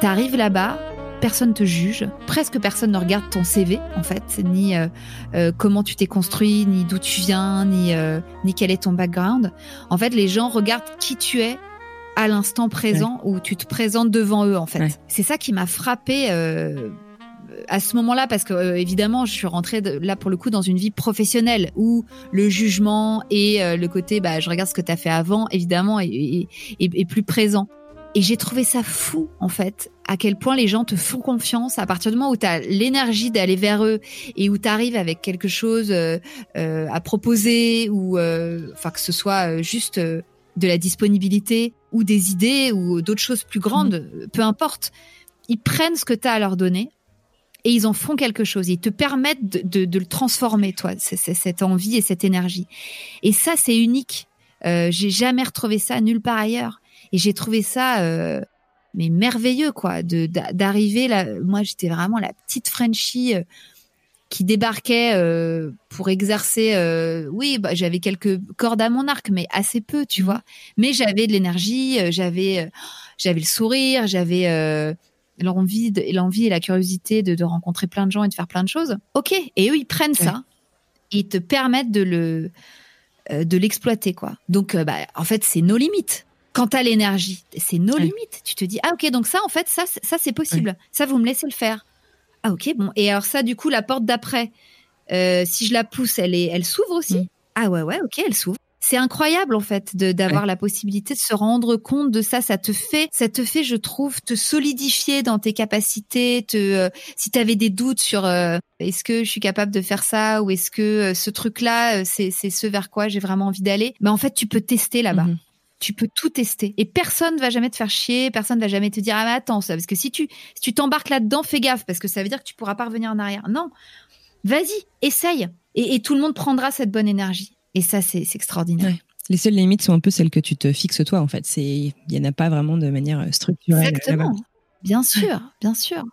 t'arrives là-bas, personne te juge, presque personne ne regarde ton CV en fait, ni euh, euh, comment tu t'es construit, ni d'où tu viens, ni euh, ni quel est ton background. En fait, les gens regardent qui tu es à l'instant présent où tu te présentes devant eux en fait. C'est ça qui m'a frappé à ce moment-là parce que évidemment je suis rentrée là pour le coup dans une vie professionnelle où le jugement et le côté bah je regarde ce que tu as fait avant évidemment est, est plus présent. Et j'ai trouvé ça fou, en fait, à quel point les gens te font confiance à partir du moment où tu as l'énergie d'aller vers eux et où tu arrives avec quelque chose euh, euh, à proposer ou euh, enfin que ce soit juste de la disponibilité ou des idées ou d'autres choses plus grandes, mmh. peu importe. Ils prennent ce que tu as à leur donner et ils en font quelque chose. Ils te permettent de, de, de le transformer, toi, c'est, cette envie et cette énergie. Et ça, c'est unique. Euh, j'ai jamais retrouvé ça nulle part ailleurs. Et j'ai trouvé ça euh, mais merveilleux quoi, de d'arriver là. Moi, j'étais vraiment la petite Frenchie euh, qui débarquait euh, pour exercer. Euh, oui, bah, j'avais quelques cordes à mon arc, mais assez peu, tu vois. Mais j'avais de l'énergie, euh, j'avais j'avais le sourire, j'avais l'envie l'envie et la curiosité de, de, rencontrer plein de gens et de faire plein de choses. Ok, et eux ils prennent ça, et ils te permettent de le de l'exploiter quoi. Donc bah en fait c'est nos limites quand t'as l'énergie, c'est nos limites. Tu te dis, ah ok, donc ça, en fait, ça, ça c'est possible. Ça, vous me laissez le faire. Ah ok, bon. Et alors ça, du coup, la porte d'après, euh, si je la pousse, elle est, elle s'ouvre aussi. Mm. Ah ouais, ouais, ok, elle s'ouvre. C'est incroyable en fait d'avoir la possibilité de se rendre compte de ça. Ça te fait, ça te fait, je trouve, te solidifier dans tes capacités. Te, euh, si tu avais des doutes sur euh, est-ce que je suis capable de faire ça ou est-ce que ce truc-là, c'est c'est ce vers quoi j'ai vraiment envie d'aller, ben en fait tu peux tester là-bas. Mm-hmm tu peux tout tester et personne ne va jamais te faire chier, personne ne va jamais te dire ah mais attends ça parce que si tu si tu t'embarques là-dedans, fais gaffe parce que ça veut dire que tu pourras pas revenir en arrière. Non, vas-y, essaye et, tout le monde prendra cette bonne énergie et ça c'est extraordinaire. Les seules limites sont un peu celles que tu te fixes toi en fait. C'est il y en a pas vraiment de manière structurelle. Exactement. Bien sûr, bien sûr.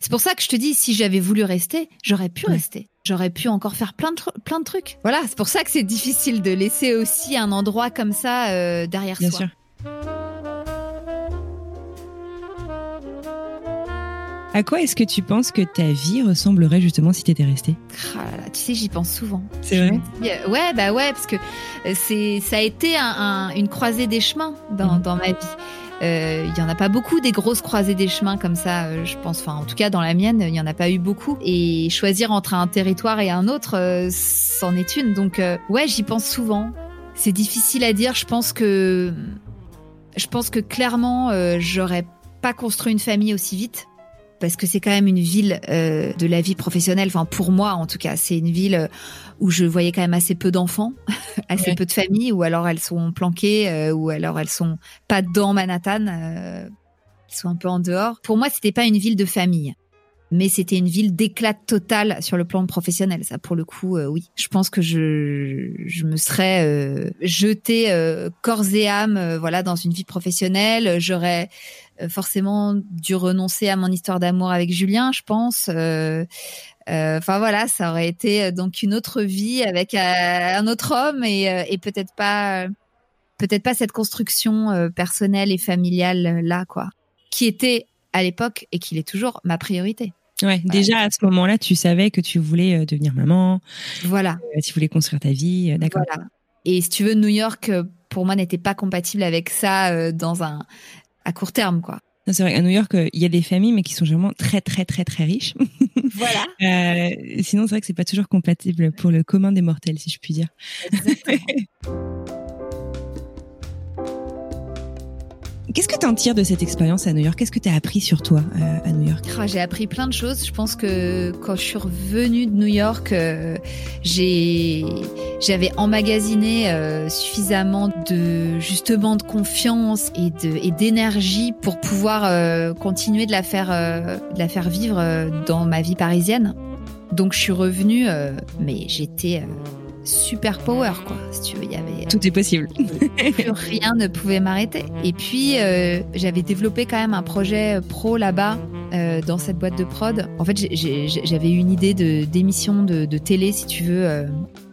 C'est pour ça que je te dis si j'avais voulu rester, j'aurais pu rester j'aurais pu encore faire plein de, plein de trucs. Voilà, c'est pour ça que c'est difficile de laisser aussi un endroit comme ça euh, derrière Bien Sûr. À quoi est-ce que tu penses que ta vie ressemblerait justement si tu étais restée? Ah Tu sais, j'y pense souvent. C'est vrai? Euh, Ouais, bah ouais, parce que euh, c'est ça a été une croisée des chemins dans, mhm. dans ma vie. Euh, il y en a pas beaucoup des grosses croisées des chemins comme ça, euh, je pense. Enfin, en tout cas, dans la mienne, il y en a pas eu beaucoup. Et choisir entre un territoire et un autre, euh, c'en est une. Donc, ouais, j'y pense souvent. C'est difficile à dire. Je pense que, je pense que clairement, j'aurais pas construit une famille aussi vite. Parce que c'est quand même une ville euh, de la vie professionnelle. Enfin, pour moi, en tout cas, c'est une ville euh, où je voyais quand même assez peu d'enfants, assez peu de familles, ou alors elles sont planquées, euh, ou alors elles sont pas dans Manhattan, elles sont un peu en dehors. Pour moi, c'était pas une ville de famille. Mais c'était une ville d'éclat total sur le plan professionnel. Ça, pour le coup, oui. Je pense que je, me serais euh, jetée corps et âme, voilà, dans une vie professionnelle. J'aurais euh, forcément dû renoncer à mon histoire d'amour avec Julien, je pense. Euh, euh, enfin voilà, ça aurait été donc une autre vie avec un autre homme et, peut-être pas, peut-être pas cette construction personnelle et familiale là quoi, qui était à l'époque et qui est toujours ma priorité. Ouais, déjà à ce moment-là, tu savais que tu voulais devenir maman. Voilà. tu voulais construire ta vie, d'accord. Voilà. Et si tu veux, New York, pour moi, n'était pas compatible avec ça dans un à court terme, quoi. C'est vrai, à New York, euh, il y a des familles, mais qui sont généralement très, très, très, très riches. Voilà. euh, sinon, c'est vrai que c'est pas toujours compatible pour le commun des mortels, si je puis dire. Qu'est-ce que tu en tires de cette expérience à New York? Qu'est-ce que tu as appris sur toi euh, à New York? Ah, J'ai appris plein de choses. Je pense que quand je suis revenue de New York, euh, j'avais emmagasiné euh, suffisamment de justement de confiance et d'énergie pour pouvoir continuer de la faire de la faire vivre dans ma vie parisienne. Donc je suis revenue, mais j'étais super power, quoi. Si tu veux, il y avait. Tout est possible. rien ne pouvait m'arrêter. Et puis, euh, j'avais développé quand même un projet pro là-bas, euh, dans cette boîte de prod. En fait, j'avais une idée de d'émission de, de, télé, si tu veux, euh,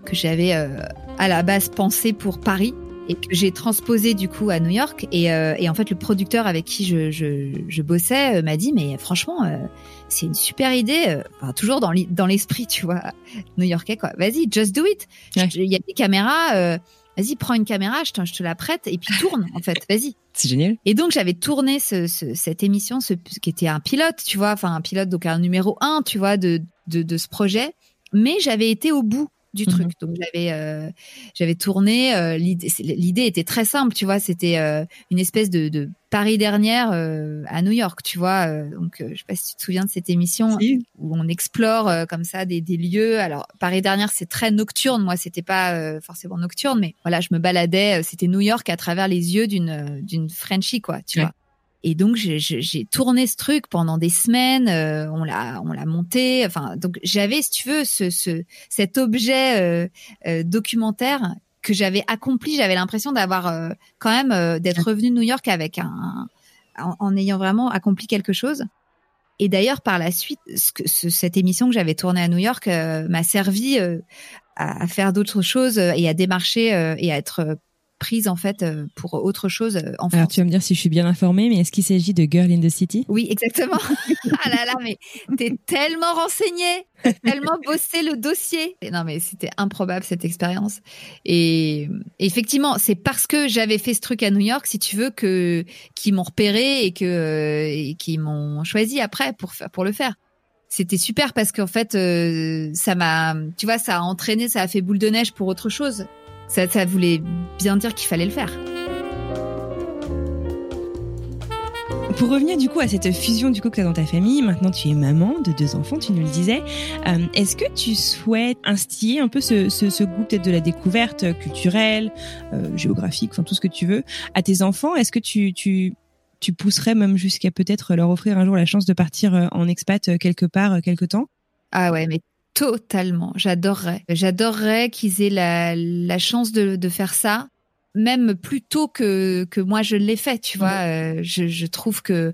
que j'avais à la base pensé pour Paris et que j'ai transposé du coup à New York. Et, et, en fait, le producteur avec qui je, je, je bossais m'a dit, mais franchement, c'est une super idée, euh, enfin, toujours dans l'esprit, tu vois, new-yorkais, quoi. Vas-y, just do it. Il y a des caméras, euh, vas-y, prends une caméra, je te, je te la prête et puis tourne, en fait, vas-y. C'est génial. Et donc, j'avais tourné ce, cette émission, ce, qui était un pilote, tu vois, enfin, un pilote, donc un numéro un, tu vois, de, de, de ce projet. Mais j'avais été au bout du truc. Mhm. Donc j'avais euh, j'avais tourné. Euh, l'idée était très simple, tu vois. C'était euh, une espèce de, de Paris dernière à New York, tu vois. donc je sais pas si tu te souviens de cette émission où on explore comme ça des, des, lieux. Alors Paris dernière c'est très nocturne. Moi c'était pas forcément nocturne, mais voilà je me baladais. C'était New York à travers les yeux d'une d'une Frenchie quoi, tu vois. Et donc j'ai tourné ce truc pendant des semaines, euh, on l'a on l'a monté. Enfin donc j'avais si tu veux ce, ce cet objet euh, euh, documentaire que j'avais accompli. J'avais l'impression d'avoir quand même d'être revenu de New York avec un en, ayant vraiment accompli quelque chose. Et d'ailleurs, par la suite, ce que, cette émission que j'avais tournée à New York m'a servi à, à, faire d'autres choses et à démarcher et à être prise en fait euh, pour autre chose euh, en France. Alors tu vas me dire si je suis bien informée, mais est-ce qu'il s'agit de Girl in the City? Oui, exactement. ah là là, mais t'es tellement renseignée, tellement bossé le dossier. non mais c'était improbable cette expérience. Et effectivement, c'est parce que j'avais fait ce truc à New York, si tu veux, que qui m'ont repéré et que euh, et qui m'ont choisi après pour faire pour le faire c'était super parce qu'en fait ça m'a tu vois ça a entraîné ça a fait boule de neige pour autre chose ça, voulait bien dire qu'il fallait le faire. Pour revenir du coup à cette fusion du coup que tu as dans ta famille, maintenant tu es maman de deux enfants, tu nous le disais. Euh, est-ce que tu souhaites instiller un peu ce, goût peut-être de la découverte culturelle, euh, géographique, enfin tout ce que tu veux, à tes enfants? Est-ce que tu, tu, tu pousserais même jusqu'à peut-être leur offrir un jour la chance de partir euh, en expat quelque part, quelque temps? Ah ouais, mais Totalement, j'adorerais. J'adorerais qu'ils aient la, la chance de, de, faire ça, même plus tôt que, que moi je l'ai fait, tu vois. Euh, je, je, trouve que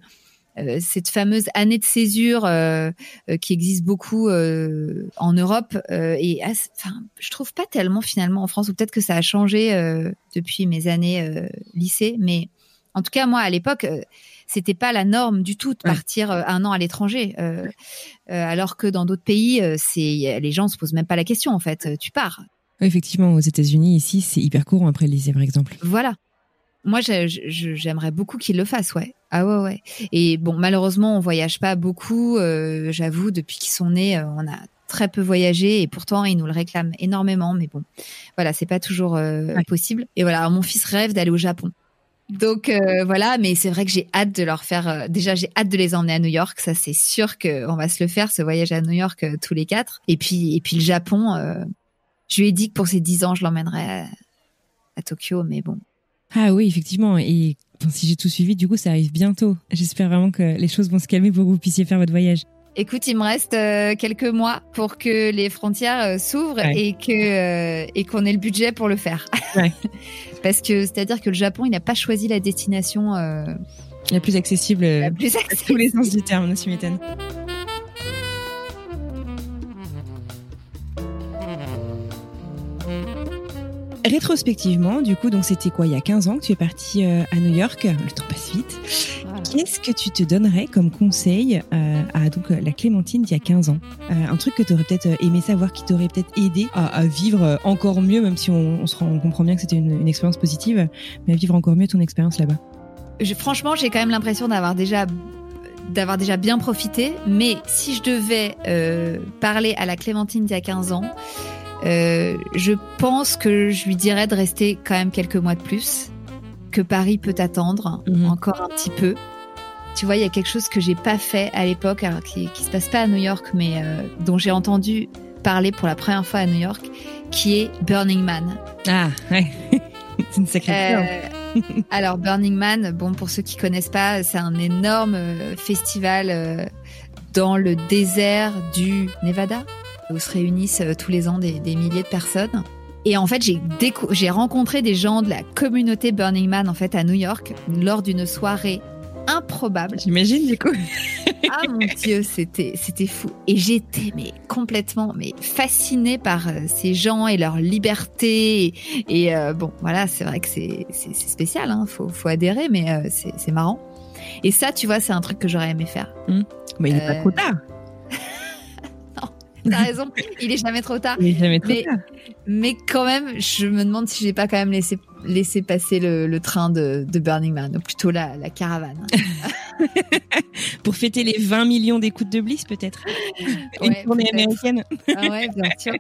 euh, cette fameuse année de césure euh, qui existe beaucoup en Europe et enfin je trouve pas tellement finalement en France ou peut-être que ça a changé depuis mes années lycée mais en tout cas moi à l'époque c'était pas la norme du tout de partir euh, un an à l'étranger. Euh, euh, alors que dans d'autres pays, c'est les gens se posent même pas la question en fait. Tu pars. Effectivement, aux États-Unis, ici, c'est hyper courant après le lycée, par exemple. Voilà. Moi, j'aimerais beaucoup qu'ils le fassent, ouais. Ah ouais, ouais. Et bon, malheureusement, on voyage pas beaucoup. J'avoue, depuis qu'ils sont nés, on a très peu voyagé et pourtant ils nous le réclament énormément. Mais bon, voilà, c'est pas toujours possible. Et voilà, mon fils rêve d'aller au Japon. Donc voilà, mais c'est vrai que j'ai hâte de leur faire. déjà, j'ai hâte de les emmener à New York. Ça, c'est sûr qu'on va se le faire, ce voyage à New York tous les quatre. Et puis, et puis le Japon. je lui ai dit que pour ses 10 ans, je l'emmènerai à, à Tokyo, mais bon. Ah oui, effectivement. Et si j'ai tout suivi, du coup, ça arrive bientôt. J'espère vraiment que les choses vont se calmer pour que vous puissiez faire votre voyage. Écoute, il me reste euh, quelques mois pour que les frontières euh, s'ouvrent et que euh, et qu'on ait le budget pour le faire. Parce que c'est-à-dire que le Japon, il n'a pas choisi la destination la plus accessible, la plus accessible. tous les sens du terme, tu m'étonnes. Rétrospectivement, du coup, donc c'était quoi Il y a 15 ans que tu es parti euh, à New York. Le temps passe vite. Qu'est-ce que tu te donnerais comme conseil euh, à donc la Clémentine d'il y a 15 ans? Euh, Un truc que tu aurais peut-être aimé savoir, qui t'aurait peut-être aidé à, vivre encore mieux, même si on, se rend, on comprend bien que c'était une, expérience positive, mais à vivre encore mieux ton expérience là-bas? franchement, j'ai quand même l'impression d'avoir déjà d'avoir déjà bien profité, mais si je devais parler à la Clémentine d'il y a 15 ans, euh, je pense que je lui dirais de rester quand même quelques mois de plus, que Paris peut attendre mhm. encore un petit peu. Tu vois, il y a quelque chose que j'ai pas fait à l'époque, qui, qui se passe pas à New York, mais euh, dont j'ai entendu parler pour la première fois à New York, qui est Burning Man. Ah, ouais. c'est une sacrée euh, Alors, Burning Man, bon, pour ceux qui connaissent pas, c'est un énorme euh, festival dans le désert du Nevada, où se réunissent euh, tous les ans des, milliers de personnes. Et en fait, j'ai rencontré des gens de la communauté Burning Man en fait à New York lors d'une soirée improbable. J'imagine du coup. ah mon dieu, c'était c'était fou. Et j'étais mais complètement mais fascinée par euh, ces gens et leur liberté. Et, euh, bon, voilà, c'est vrai que c'est spécial, hein, faut faut adhérer, mais c'est marrant. Et ça, tu vois, c'est un truc que j'aurais aimé faire. Mmh. Mais il n'est pas trop tard. T'as raison, il est jamais trop tard. Il est jamais trop mais, tard. Mais quand même, je me demande si j'ai pas quand même laissé, laissé passer le, train de, Burning Man, ou plutôt la, la caravane. Pour fêter les 20 millions d'écoutes de Bliss, peut-être Une tournée américaine. ah ouais, bien sûr.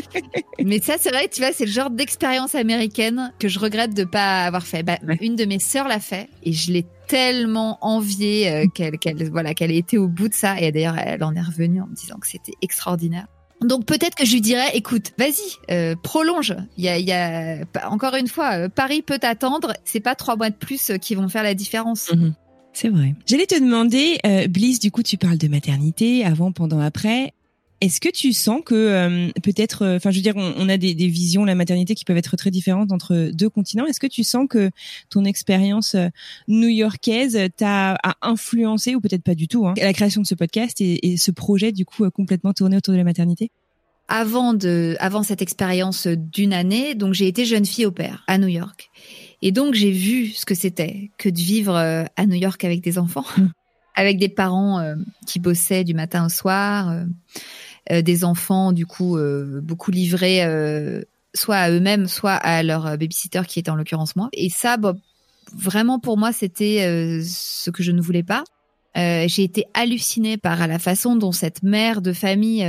mais ça, c'est vrai, tu vois, c'est le genre d'expérience américaine que je regrette de pas avoir fait. Bah, Une de mes sœurs l'a fait et je l'ai tellement envié euh, qu'elle qu'elle voilà qu'elle ait été au bout de ça et d'ailleurs elle en est revenue en me disant que c'était extraordinaire. Donc peut-être que je lui dirais, écoute, vas-y, euh, prolonge. Il y a, encore une fois, euh, Paris peut attendre. C'est pas trois mois de plus qui vont faire la différence. Mhm. C'est vrai. J'allais te demander, Bliss, du coup, tu parles de maternité, avant, pendant, après. Est-ce que tu sens que euh, peut-être, euh, enfin, je veux dire, on, a des, visions la maternité qui peuvent être très différentes entre deux continents. Est-ce que tu sens que ton expérience euh, new-yorkaise t'a influencé ou peut-être pas du tout hein, la création de ce podcast et, ce projet du coup complètement tourné autour de la maternité? Avant de, avant cette expérience d'une année, donc j'ai été jeune fille au père à New York, et donc j'ai vu ce que c'était que de vivre à New York avec des enfants. Mmh. avec des parents qui bossaient du matin au soir, euh, des enfants du coup euh, beaucoup livrés euh, soit à eux-mêmes, soit à leur babysitter qui était en l'occurrence moi. Et ça, vraiment pour moi, c'était ce que je ne voulais pas. j'ai été hallucinée par la façon dont cette mère de famille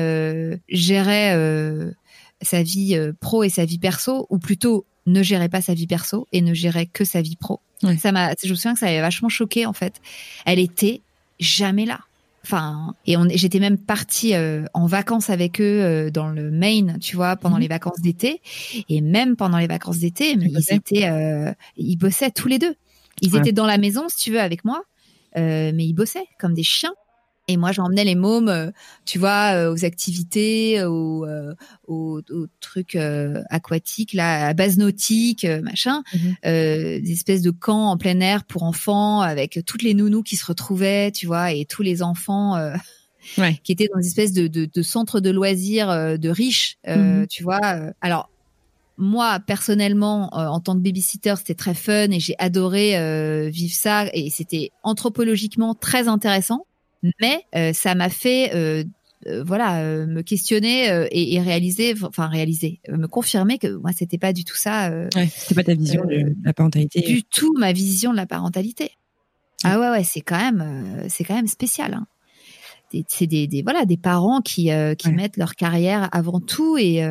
gérait sa vie pro et sa vie perso, ou plutôt ne gérait pas sa vie perso et ne gérait que sa vie pro. Ça m'a, je me souviens que ça avait vachement choqué en fait. Elle était jamais là. Enfin, et on, j'étais même partie euh, en vacances avec eux euh, dans le Maine, tu vois, pendant mhm. les vacances d'été. Et même pendant les vacances d'été, mais ils étaient, euh, ils bossaient tous les deux. Ils étaient dans la maison, si tu veux, avec moi, mais ils bossaient comme des chiens. Et moi, j'emmenais les mômes, euh, tu vois, euh, aux activités, aux, euh, aux, trucs aquatiques, là, à base nautique, machin, mhm. des espèces de camps en plein air pour enfants avec toutes les nounous qui se retrouvaient, tu vois, et tous les enfants qui étaient dans des espèces de, de, de centres de loisirs de riches, mhm. tu vois. alors, moi personnellement en tant que babysitter c'était très fun et j'ai adoré vivre ça et c'était anthropologiquement très intéressant mais euh, ça m'a fait euh, euh, voilà me questionner et, réaliser enfin réaliser me confirmer que moi c'était pas du tout ça ouais, c'était pas ta vision de la parentalité. du tout ma vision de la parentalité. Ah ouais ouais c'est quand même c'est quand même spécial hein. c'est des, des, voilà des parents qui qui mettent leur carrière avant tout et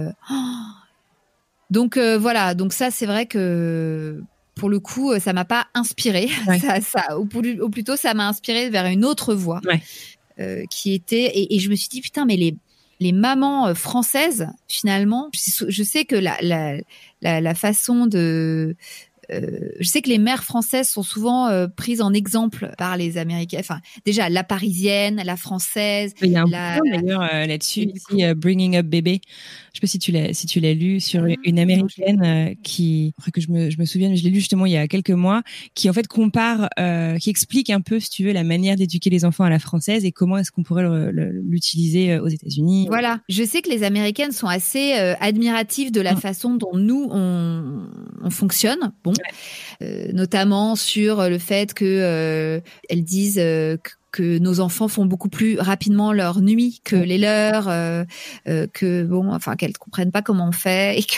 donc voilà donc ça c'est vrai que pour le coup, ça m'a pas inspiré. Ça, ça, ou, ou, plutôt, ça m'a inspiré vers une autre voie euh, qui était. Et, et, je me suis dit putain, mais les les mamans françaises, finalement, je, je sais que la, la, la, la façon de euh, je sais que les mères françaises sont souvent euh, prises en exemple par les Américaines. Enfin, déjà la parisienne, la française. Il y a un la... d'ailleurs euh, là-dessus, Bringing Up Baby. Je sais pas si tu l'as si tu l'as lu sur ah, une américaine qui, après que je me je me souviens, je l'ai lu justement il y a quelques mois, qui en fait compare, qui explique un peu, si tu veux, la manière d'éduquer les enfants à la française et comment est-ce qu'on pourrait l'utiliser aux États-Unis. Voilà. Je sais que les Américaines sont assez admiratives de la mm. façon dont nous on, on fonctionne. Bon, euh, notamment sur le fait que euh, elles disent euh, que nos enfants font beaucoup plus rapidement leur nuit que les leurs, que bon, enfin qu'elles comprennent pas comment on fait et que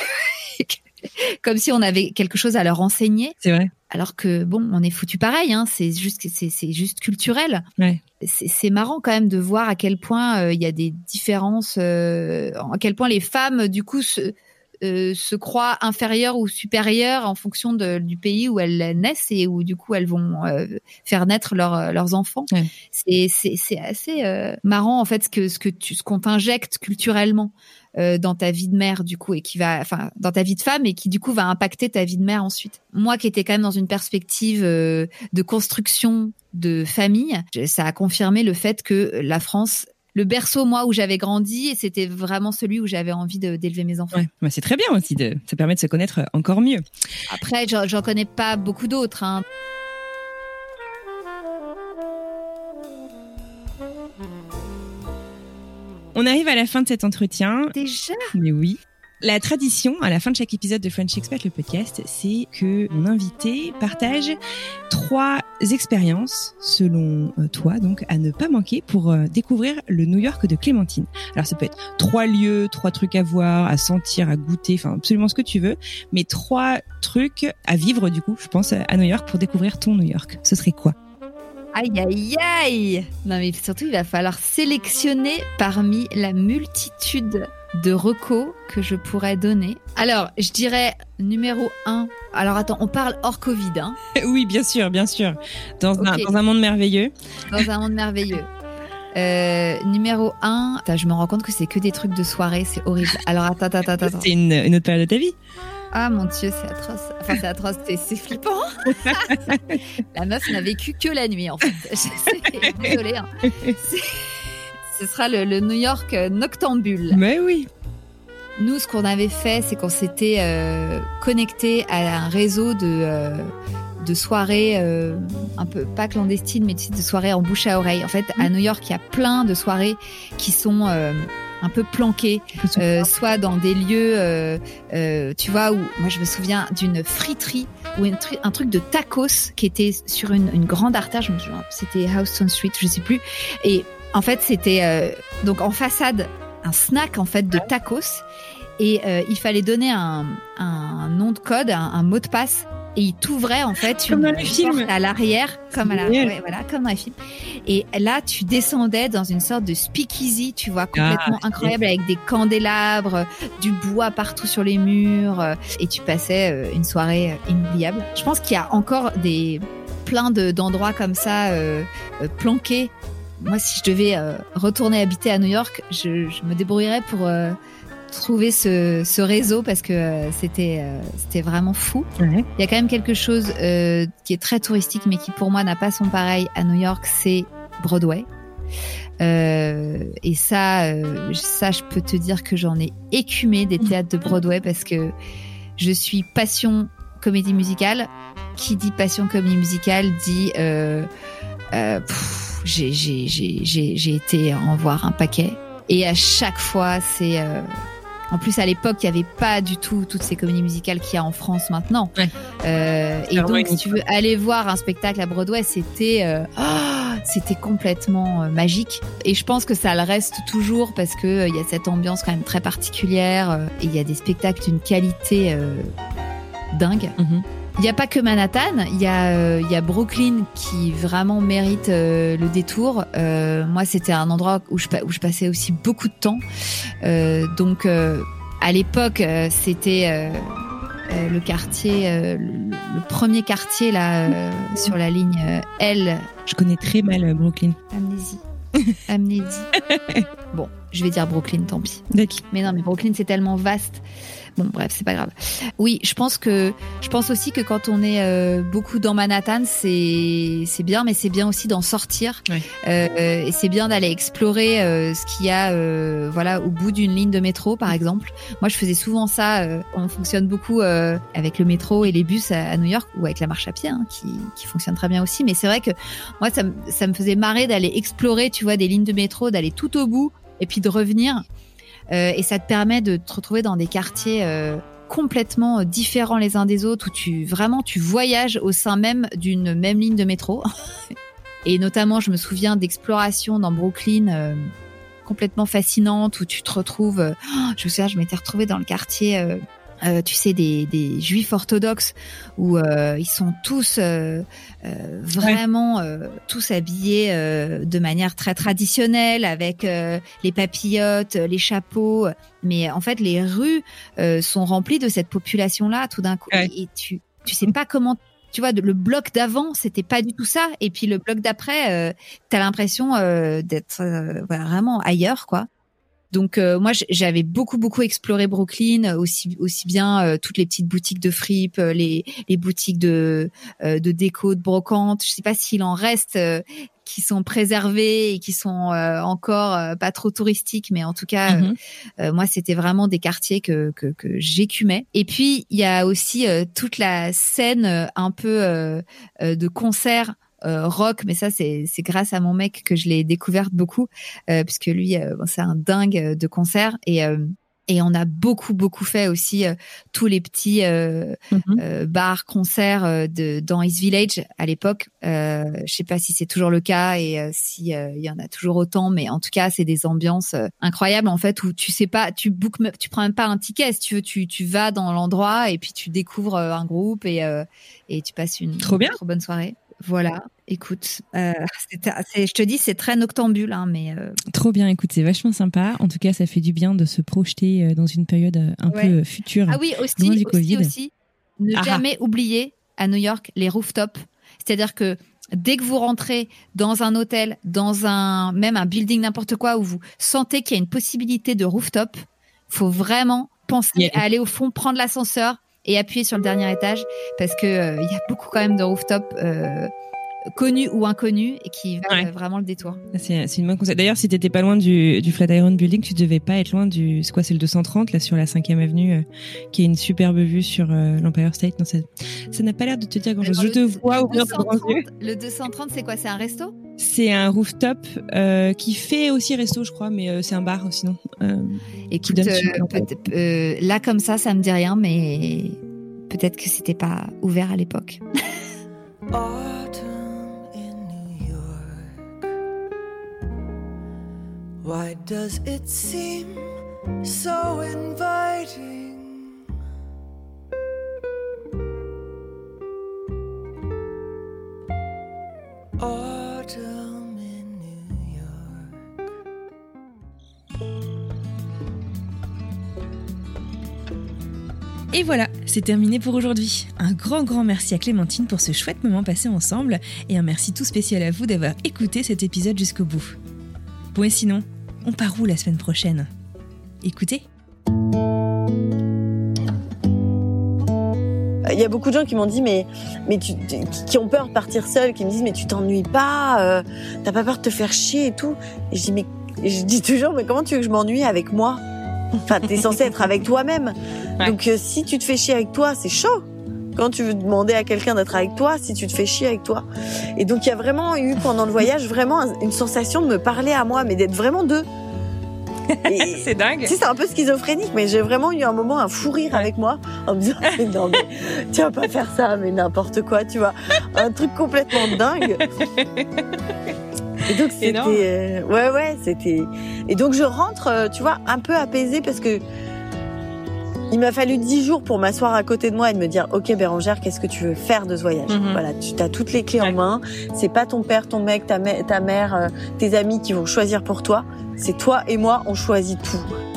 comme si on avait quelque chose à leur enseigner. C'est vrai. Alors que bon, on est foutu pareil, hein, c'est juste c'est juste culturel. Ouais. C'est marrant quand même de voir à quel point il y a des différences, à quel point les femmes du coup se, euh, se croient inférieures ou supérieures en fonction de, du pays où elles naissent et où du coup elles vont euh, faire naître leur, leurs enfants. C'est c'est assez euh, marrant en fait ce que ce que tu ce qu'on t'injecte culturellement dans ta vie de mère du coup et qui va enfin dans ta vie de femme et qui du coup va impacter ta vie de mère ensuite. Moi qui étais quand même dans une perspective de construction de famille, ça a confirmé le fait que la France le berceau moi où j'avais grandi et c'était vraiment celui où j'avais envie d'élever mes enfants. Ouais, c'est très bien aussi, de, ça permet de se connaître encore mieux. Après, j'en connais pas beaucoup d'autres. Hein. On arrive à la fin de cet entretien. Déjà? Mais oui. La tradition, à la fin de chaque épisode de French Expert, le podcast, c'est que mon invité partage trois expériences, selon euh, toi, donc, à ne pas manquer pour euh, découvrir le New York de Clémentine. Alors, ça peut être trois lieux, trois trucs à voir, à sentir, à goûter, enfin, absolument ce que tu veux, mais trois trucs à vivre, du coup, je pense, à New York pour découvrir ton New York. Ce serait quoi? Aïe aïe aïe Non mais surtout il va falloir sélectionner parmi la multitude de recos que je pourrais donner. Alors, je dirais numéro 1. Alors attends, on parle hors Covid. Hein oui, bien sûr, bien sûr. Dans, un, monde merveilleux. Dans un monde merveilleux. Euh, numéro 1, je me rends compte que c'est que des trucs de soirée, c'est horrible. Alors attends, attends, attends. C'est une, autre période de ta vie ah mon dieu, c'est atroce. Enfin, c'est atroce, c'est flippant. la meuf n'a vécu que la nuit, en fait. Désolée. Hein ce sera le, New York euh, noctambule. Mais oui. Nous, ce qu'on avait fait, c'est qu'on s'était euh, connecté à un réseau de, euh, de soirées, un peu pas clandestines, mais de soirées en bouche à oreille. En fait, à New York, il y a plein de soirées qui sont un peu planquées, soit dans des lieux, tu vois, où moi je me souviens d'une friterie ou un, truc de tacos qui était sur une, une grande artère, c'était Houston Street, je sais plus, et en fait, c'était euh, donc en façade un snack en fait de tacos. Et euh, il fallait donner un, un nom de code, un, mot de passe. Et il t'ouvrait en fait comme une à l'arrière, comme à la, voilà, comme dans les films. Et là, tu descendais dans une sorte de speakeasy, tu vois, complètement ah, incroyable avec des candélabres, du bois partout sur les murs, et tu passais euh, une soirée inoubliable. Je pense qu'il y a encore des plein d'endroits comme ça planqués moi, si je devais euh, retourner habiter à New York, je, me débrouillerais pour euh, trouver ce, réseau parce que euh, c'était c'était vraiment fou. Il y a quand même quelque chose qui est très touristique, mais qui pour moi n'a pas son pareil à New York, c'est Broadway. et ça, ça, je peux te dire que j'en ai écumé des théâtres de Broadway parce que je suis passion comédie musicale. Qui dit passion comédie musicale dit j'ai été en voir un paquet. Et à chaque fois, c'est. Euh, en plus, à l'époque, il n'y avait pas du tout toutes ces comédies musicales qu'il y a en France maintenant. Euh, et donc, si tu veux aller voir un spectacle à Broadway, c'était euh, oh, c'était complètement magique. Et je pense que ça le reste toujours parce que il y a cette ambiance quand même très particulière. et il y a des spectacles d'une qualité dingue. Mm-hmm. Il n'y a pas que Manhattan, il y, a, euh, il y a Brooklyn qui vraiment mérite euh, le détour. Euh, moi, c'était un endroit où je, où je passais aussi beaucoup de temps. donc, à l'époque, c'était le quartier, le, premier quartier là sur la ligne L. Je connais très mal Brooklyn. Amnésie. Amnésie. bon, je vais dire Brooklyn, tant pis. Mais non, mais Brooklyn c'est tellement vaste. Bon, bref, c'est pas grave. Oui, je pense que je pense aussi que quand on est euh, beaucoup dans Manhattan, c'est c'est bien, mais c'est bien aussi d'en sortir. Euh, et c'est bien d'aller explorer euh, ce qu'il y a, voilà, au bout d'une ligne de métro, par exemple. Moi, je faisais souvent ça. On fonctionne beaucoup avec le métro et les bus à, New York ou avec la marche à pied, hein, qui qui fonctionne très bien aussi. Mais c'est vrai que moi, ça ça me faisait marrer d'aller explorer, tu vois, des lignes de métro, d'aller tout au bout et puis de revenir. Euh, et ça te permet de te retrouver dans des quartiers euh, complètement différents les uns des autres où tu vraiment tu voyages au sein même d'une même ligne de métro. et notamment, je me souviens d'explorations dans Brooklyn euh, complètement fascinantes où tu te retrouves. je me souviens, je m'étais retrouvée dans le quartier euh, tu sais, des, des juifs orthodoxes où euh, ils sont tous euh, euh vraiment tous habillés de manière très traditionnelle avec les papillotes, les chapeaux. Mais en fait, les rues sont remplies de cette population-là tout d'un coup. Et tu tu sais pas comment tu vois, le bloc d'avant, c'était pas du tout ça. Et puis le bloc d'après, euh, t'as l'impression d'être vraiment ailleurs, quoi. Donc euh, moi j'avais beaucoup beaucoup exploré Brooklyn euh, aussi aussi bien euh, toutes les petites boutiques de fripe, les les boutiques de de déco de brocante, je sais pas s'il en reste qui sont préservés et qui sont encore pas trop touristiques mais en tout cas mm-hmm. moi c'était vraiment des quartiers que que, que j'écumais. Et puis il y a aussi toute la scène un peu de concert euh, rock, mais ça c'est grâce à mon mec que je l'ai découverte beaucoup, euh, puisque lui euh, c'est un dingue de concert et et on a beaucoup beaucoup fait aussi tous les petits mm-hmm. bars concerts de dans East Village à l'époque. je sais pas si c'est toujours le cas et si il y en a toujours autant, mais en tout cas c'est des ambiances incroyables en fait où tu sais pas, tu book, tu prends même pas un ticket si tu veux, tu tu vas dans l'endroit et puis tu découvres un groupe et et tu passes une trop bien, trop bonne soirée. Voilà, écoute, euh, je te dis, c'est très noctambule, hein, mais euh, trop bien. Écoute, c'est vachement sympa. En tout cas, ça fait du bien de se projeter euh, dans une période un peu future. Ah oui, aussi, du aussi, aussi, ne ah ah. jamais oublier à New York les rooftops. C'est-à-dire que dès que vous rentrez dans un hôtel, dans un même un building n'importe quoi où vous sentez qu'il y a une possibilité de rooftop, faut vraiment penser à aller au fond, prendre l'ascenseur, et appuyer sur le dernier étage parce que euh, il y a beaucoup quand même de rooftop euh, connus ou inconnus et qui valent vraiment le détour. C'est une bonne conseil. D'ailleurs, si t'étais pas loin du, du Flatiron Building, tu devais pas être loin du, c'est quoi, c'est le 230 là sur la 5e avenue, euh, qui est une superbe vue sur l'Empire State. Non, ça, n'a pas l'air de te dire grand chose. Je te vois ouvrir Le 230, c'est quoi? C'est un resto? C'est un rooftop euh, qui fait aussi resto, je crois, mais c'est un bar sinon. Euh, Écoute, là comme ça, ça me dit rien, mais Peut-être que c'était pas ouvert à l'époque. Why does it seem so inviting? Et voilà, c'est terminé pour aujourd'hui. Un grand grand merci à Clémentine pour ce chouette moment passé ensemble et un merci tout spécial à vous d'avoir écouté cet épisode jusqu'au bout. Bon et sinon, on part où la semaine prochaine? Écoutez. Il y a beaucoup de gens qui m'ont dit mais mais tu, qui ont peur de partir seul, qui me disent mais tu t'ennuies pas, euh, t'as pas peur de te faire chier et tout. Et je dis mais je dis toujours mais comment tu veux que je m'ennuie avec moi? Enfin, t'es censé être avec toi-même. Donc, euh, si tu te fais chier avec toi, c'est chaud. Quand tu veux demander à quelqu'un d'être avec toi, si tu te fais chier avec toi. Et donc, il y a vraiment eu pendant le voyage vraiment une sensation de me parler à moi, mais d'être vraiment deux. c'est dingue. c'est un peu schizophrénique, mais j'ai vraiment eu un moment un fou rire avec moi en me disant non mais tu vas pas faire ça, mais n'importe quoi, tu vois, un truc complètement dingue. Et donc c'était euh, ouais ouais c'était et donc je rentre euh, tu vois un peu apaisée parce que il m'a fallu dix jours pour m'asseoir à côté de moi et de me dire ok Bérangère qu'est-ce que tu veux faire de ce voyage mhm. voilà tu as toutes les clés en main. C'est pas ton père ton mec ta, ta mère euh, tes amis qui vont choisir pour toi. C'est toi et moi on choisit tout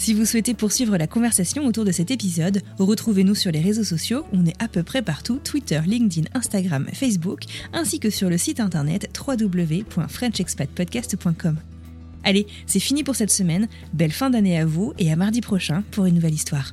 Si vous souhaitez poursuivre la conversation autour de cet épisode, retrouvez-nous sur les réseaux sociaux, on est à peu près partout, Twitter, LinkedIn, Instagram, Facebook, ainsi que sur le site internet www.frenchexpatpodcast.com. Allez, c'est fini pour cette semaine, belle fin d'année à vous et à mardi prochain pour une nouvelle histoire.